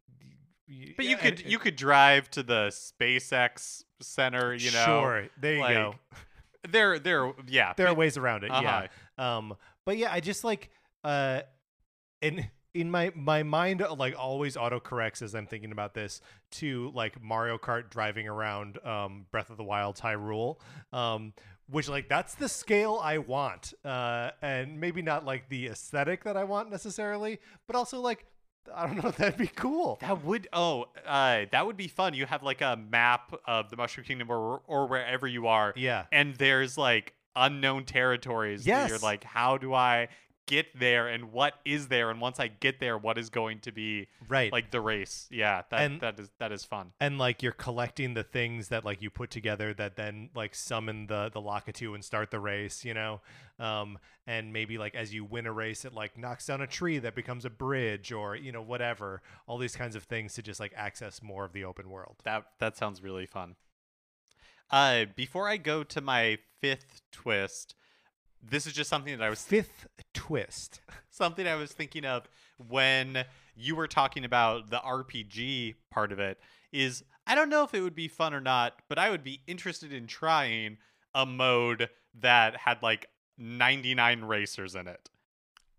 But you and could it- you could drive to the SpaceX center, you know. Sure, there you go. There there yeah. there are ways around it. Uh-huh. Yeah. Um, but yeah, I just like uh, in in my my mind like always autocorrects as I'm thinking about this to like Mario Kart driving around um Breath of the Wild Hyrule. Um, which like that's the scale I want. Uh, and maybe not like the aesthetic that I want necessarily, but also like I don't know, that'd be cool. That would oh uh that would be fun. You have like a map of the Mushroom Kingdom or or wherever you are. Yeah. And there's like unknown territories that you're like, how do I get there and what is there? And once I get there, what is going to be Right. like the race? Yeah, that And- that is that is fun. and like you're collecting the things that like you put together that then like summon the the Lakitu and start the race, you know. Um, and maybe like as you win a race, it like knocks down a tree that becomes a bridge, or you know whatever. All these kinds of things to just like access more of the open world. That that sounds really fun. Uh, before I go to my fifth twist, this is just something that I was Fifth twist. something I was thinking of when you were talking about the RPG part of it. Is I don't know if it would be fun or not, but I would be interested in trying a mode that had like 99 racers in it.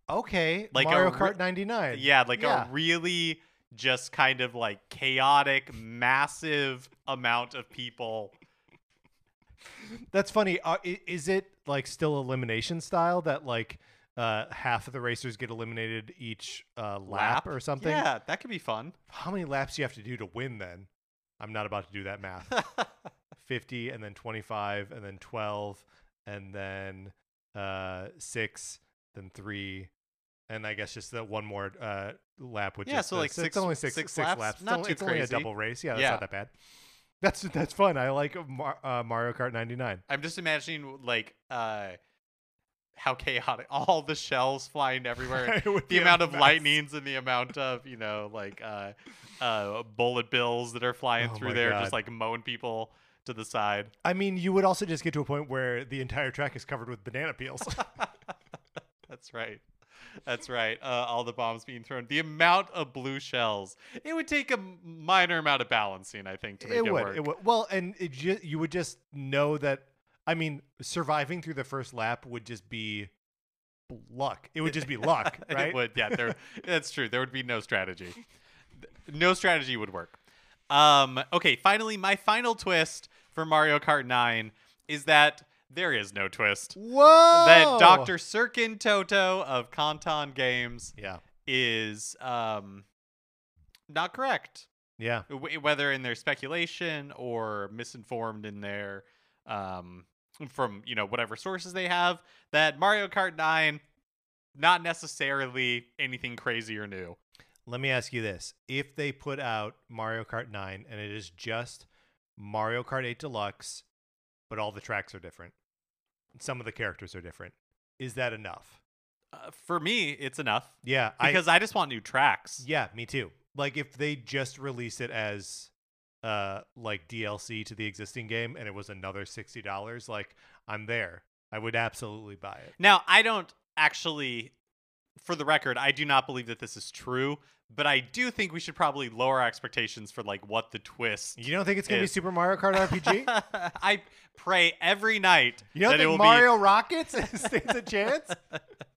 Okay, Like a Mario re- Kart 99. Yeah, like Yeah. a really just kind of like chaotic, massive amount of people. That's funny. Uh, is it like still elimination style that like uh, half of the racers get eliminated each uh, lap, or something? Yeah, that could be fun. How many laps do you have to do to win then? I'm not about to do that math. 50 and then 25 and then 12 and then uh 6 then 3 and I guess just that one more uh lap would Yeah, just so, like, it's six- only six, six six laps? laps. It's Not only, too it's only a double race. Yeah, that's Yeah. not that bad. That's that's fun. I like Mar- uh, Mario Kart 99. I'm just imagining like uh how chaotic all the shells flying everywhere. The amount of mess. lightnings and the amount of you know like uh uh bullet bills that are flying Oh through there God. just like mowing people to the side I mean, you would also just get to a point where the entire track is covered with banana peels. that's right that's right uh, all the bombs being thrown the amount of blue shells it would take a minor amount of balancing i think to make it, it would. work It would. Well, and it ju- you would just know that. I mean, surviving through the first lap would just be luck. It would just be luck, right? it would yeah there that's true there would be no strategy no strategy would work um okay finally my final twist for mario kart 9 is that there is no twist Whoa! that Dr. Serkan Toto of Kantan Games Yeah. is um not correct. Yeah. W- whether in their speculation or misinformed in their um from you know whatever sources they have that Mario Kart 9 not necessarily anything crazy or new. Let me ask you this: If they put out Mario Kart 9 and it is just Mario Kart 8 Deluxe, but all the tracks are different, some of the characters are different, is that enough? Uh, for me, it's enough Yeah. because I, just want new tracks. Yeah, me too. Like if they just release it as uh like DLC to the existing game and it was another sixty dollars, like I'm there. I would absolutely buy it. Now, I don't actually, for the record, I do not believe that this is true, but I do think we should probably lower our expectations for like what the twist. You don't think it's gonna Is- be Super Mario Kart RPG? I pray every night You don't that it will think Mario Rockets stands a chance?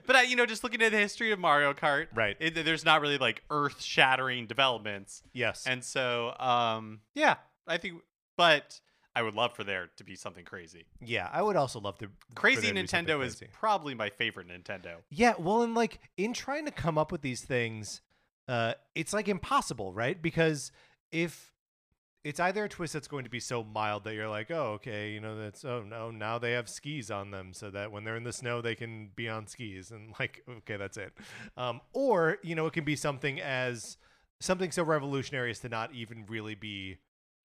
But I, you know, just looking at the history of Mario Kart, Right. it, there's not really like earth-shattering developments, Yes. and so, um, yeah, I think. But I would love for there to be something crazy. yeah, I would also love to. Crazy to Nintendo is probably my favorite Nintendo. Yeah, well, and like in trying to come up with these things, uh, it's like impossible, right? Because if it's either a twist that's going to be so mild that you're like, oh, okay, you know, that's oh no, now they have skis on them, so that when they're in the snow they can be on skis, and like, okay, that's it. Um, or you know, it can be something as something so revolutionary as to not even really be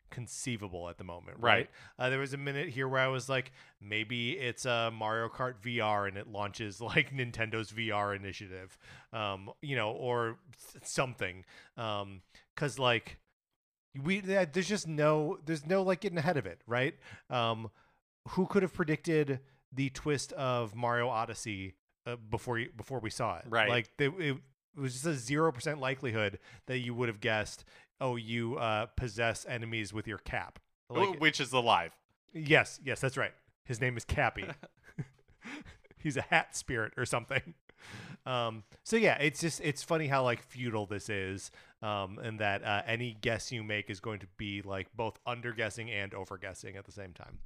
conceivable at the moment, right? Right. Uh, there was a minute here where I was like, maybe it's a Mario Kart VR and it launches like Nintendo's VR initiative, um, you know, or something, um, because like we there's just no there's no like getting ahead of it, right? Um, who could have predicted the twist of Mario Odyssey uh, before you, before we saw it? Right. like they, it, it was just a zero percent likelihood that you would have guessed. Oh, you uh, possess enemies with your cap. Like, which is alive. Yes, yes, that's right. His name is Cappy. He's a hat spirit or something. Um, so yeah, it's just it's funny how like futile this is, um, and that uh, any guess you make is going to be like both under guessing and over guessing at the same time.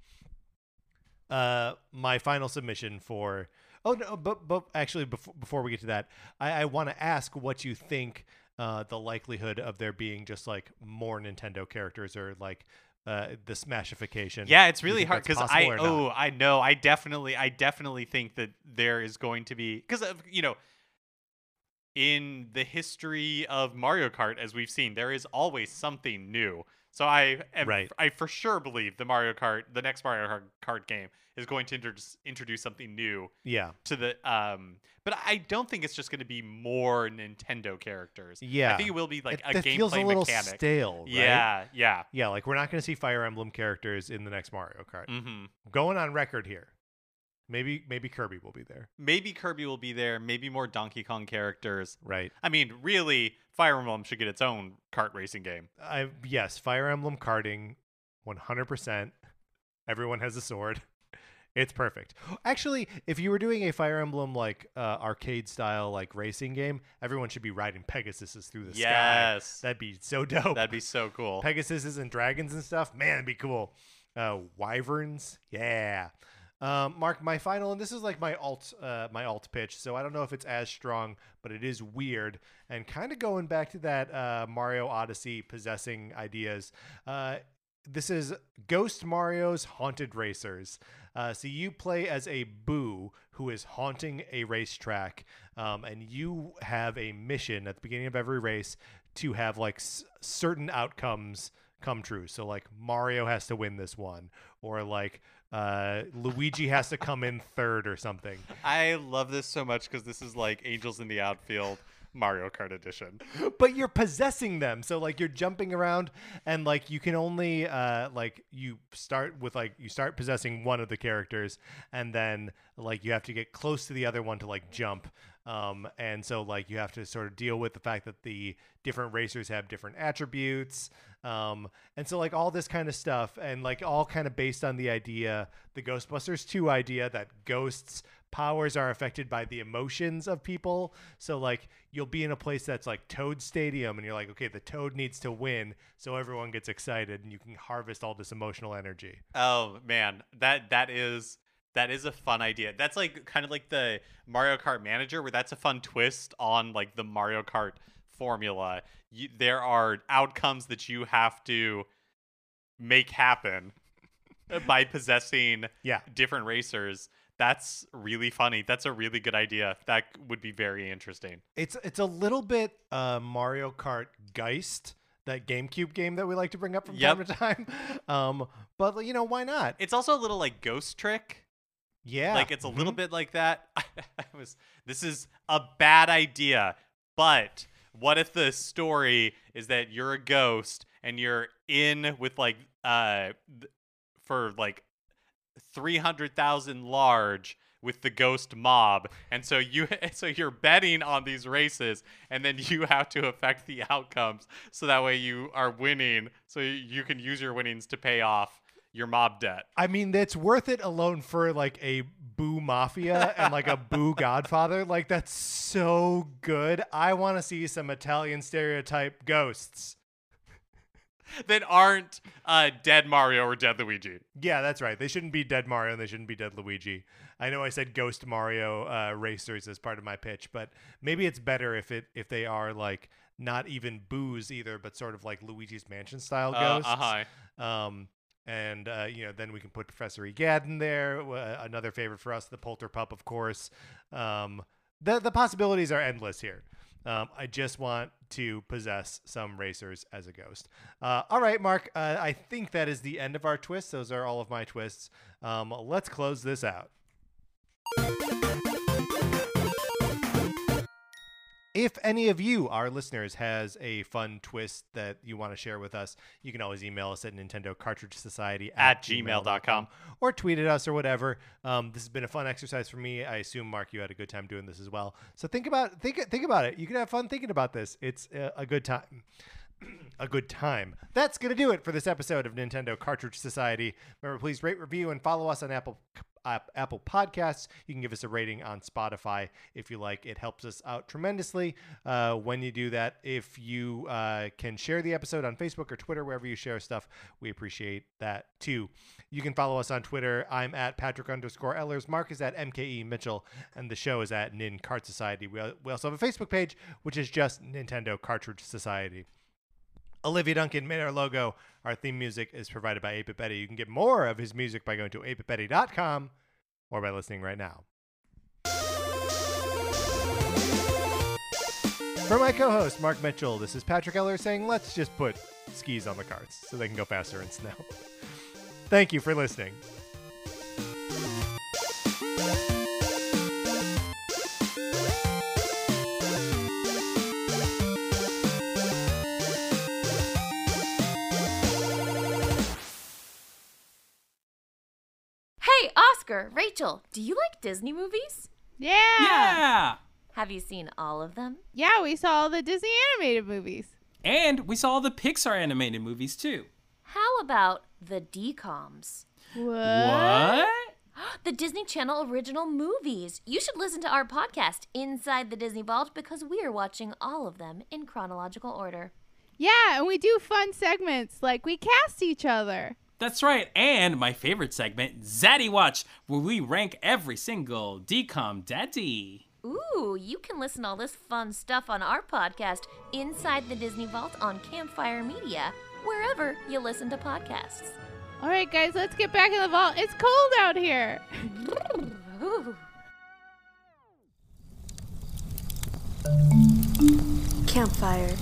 Uh, my final submission for oh no, but but actually before before we get to that, I, I want to ask what you think uh, the likelihood of there being just like more Nintendo characters or like uh, the smashification. Yeah, it's really hard because I oh I know I definitely I definitely think that there is going to be because you know in the history of Mario Kart as we've seen there is always something new. So I am, Right. I for sure believe the Mario Kart the next Mario Kart- game is going to introduce introduce something new yeah. to the um but I don't think it's just going to be more Nintendo characters. Yeah. I think it will be like it, a it feels a little mechanic. stale. right? Yeah, yeah. Yeah, like we're not going to see Fire Emblem characters in the next Mario Kart. Mhm. Going on record here. Maybe maybe Kirby will be there. Maybe Kirby will be there, maybe more Donkey Kong characters. Right. I mean, really, Fire Emblem should get its own kart racing game. I yes, Fire Emblem karting 100%. Everyone has a sword. It's perfect. Actually, if you were doing a Fire Emblem like uh, arcade style like racing game, everyone should be riding Pegasuses through the sky. Yes. That'd be so dope. That'd be so cool. Pegasuses and dragons and stuff. Man, it'd be cool. Uh, wyverns, yeah. Um, Mark, my final, and this is like my alt, uh, my alt pitch. So I don't know if it's as strong, but it is weird and kind of going back to that uh, Mario Odyssey possessing ideas. Uh, this is Ghost Mario's Haunted Racers. Uh, so you play as a Boo who is haunting a racetrack, um, and you have a mission at the beginning of every race to have like s- certain outcomes come true. So like Mario has to win this one, or like uh, Luigi has to come in third or something. I love this so much because this is like Angels in the Outfield Mario Kart edition. but you're possessing them so like you're jumping around and like you can only uh like you start with like you start possessing one of the characters and then like you have to get close to the other one to like jump um and so like you have to sort of deal with the fact that the different racers have different attributes um and so like all this kind of stuff and like all kind of based on the idea the ghostbusters 2 idea that ghosts powers are affected by the emotions of people. So like you'll be in a place that's like Toad Stadium and you're like, okay, the Toad needs to win, so everyone gets excited and you can harvest all this emotional energy. Oh man, that that is that is a fun idea. That's like kind of like the Mario Kart Manager, where that's a fun twist on like the Mario Kart formula. You, there are outcomes that you have to make happen by possessing Yeah. different racers. That's really funny. That's a really good idea. That would be very interesting. It's it's a little bit uh Mario Kart Geist, that GameCube game that we like to bring up from Yep. time to time. Um but you know, why not? It's also a little like Ghost Trick. Yeah. Like it's a little Mhm. bit like that. I was this is a bad idea, but what if the story is that you're a ghost and you're in with like uh for like 300,000 large with the ghost mob and so you so you're betting on these races and then you have to affect the outcomes so that way you are winning so you can use your winnings to pay off your mob debt I mean, that's worth it alone for like a Boo Mafia and like a Boo Godfather. Like that's so good. I want to see some Italian stereotype ghosts. that aren't uh, dead Mario or dead Luigi. Yeah, that's right. They shouldn't be dead Mario and they shouldn't be dead Luigi. I know I said Ghost Mario uh, racers as part of my pitch, but maybe it's better if it if they are like not even boos either, but sort of like Luigi's Mansion style Uh, ghosts. uh-huh. Um, and uh, you know, then we can put Professor Egad in there. Uh, another favorite for us, the Polterpup, of course. Um, the the possibilities are endless here. Um, I just want to possess some racers as a ghost. Uh, all right, Mark. Uh, I think that is the end of our twists. Those are all of my twists. Um, let's close this out. If any of you, our listeners, has a fun twist that you want to share with us, you can always email us at Nintendo Cartridge Society At gmail.com. or tweet at us or whatever. Um, this has been a fun exercise for me. I assume Mark, you had a good time doing this as well. So think about think think about it. You can have fun thinking about this. It's a, a good time. a good time. That's going to do it for this episode of Nintendo Cartridge Society. Remember, please rate, review, and follow us on Apple App- Apple Podcasts. You can give us a rating on Spotify if you like. It helps us out tremendously uh, when you do that. If you uh, can share the episode on Facebook or Twitter, wherever you share stuff, we appreciate that too. You can follow us on Twitter. I'm at Patrick underscore Ellers. Mark is at MKE Mitchell, and the show is at Nin Cart Society. We, we also have a Facebook page, which is just Nintendo Cartridge Society. Olivia Duncan made our logo. Our theme music is provided by 8 Betty. You can get more of his music by going to 8bitbetty.com or by listening right now. For my co host, Mark Mitchell, this is Patrick Eller saying, let's just put skis on the carts so they can go faster in snow. Thank you for listening. Oscar, Rachel, do you like Disney movies? Yeah. Yeah. Have you seen all of them? Yeah, we saw all the Disney animated movies. And we saw all the Pixar animated movies too. How about the DComs? What? What? the Disney Channel original movies. You should listen to our podcast, Inside the Disney Vault, because we are watching all of them in chronological order. Yeah, and we do fun segments like we cast each other. That's right, and my favorite segment, Zaddy Watch, where we rank every single DCOM daddy. Ooh, you can listen to all this fun stuff on our podcast, Inside the Disney Vault on Campfire Media, wherever you listen to podcasts. All right, guys, let's get back in the vault. It's cold out here. Campfire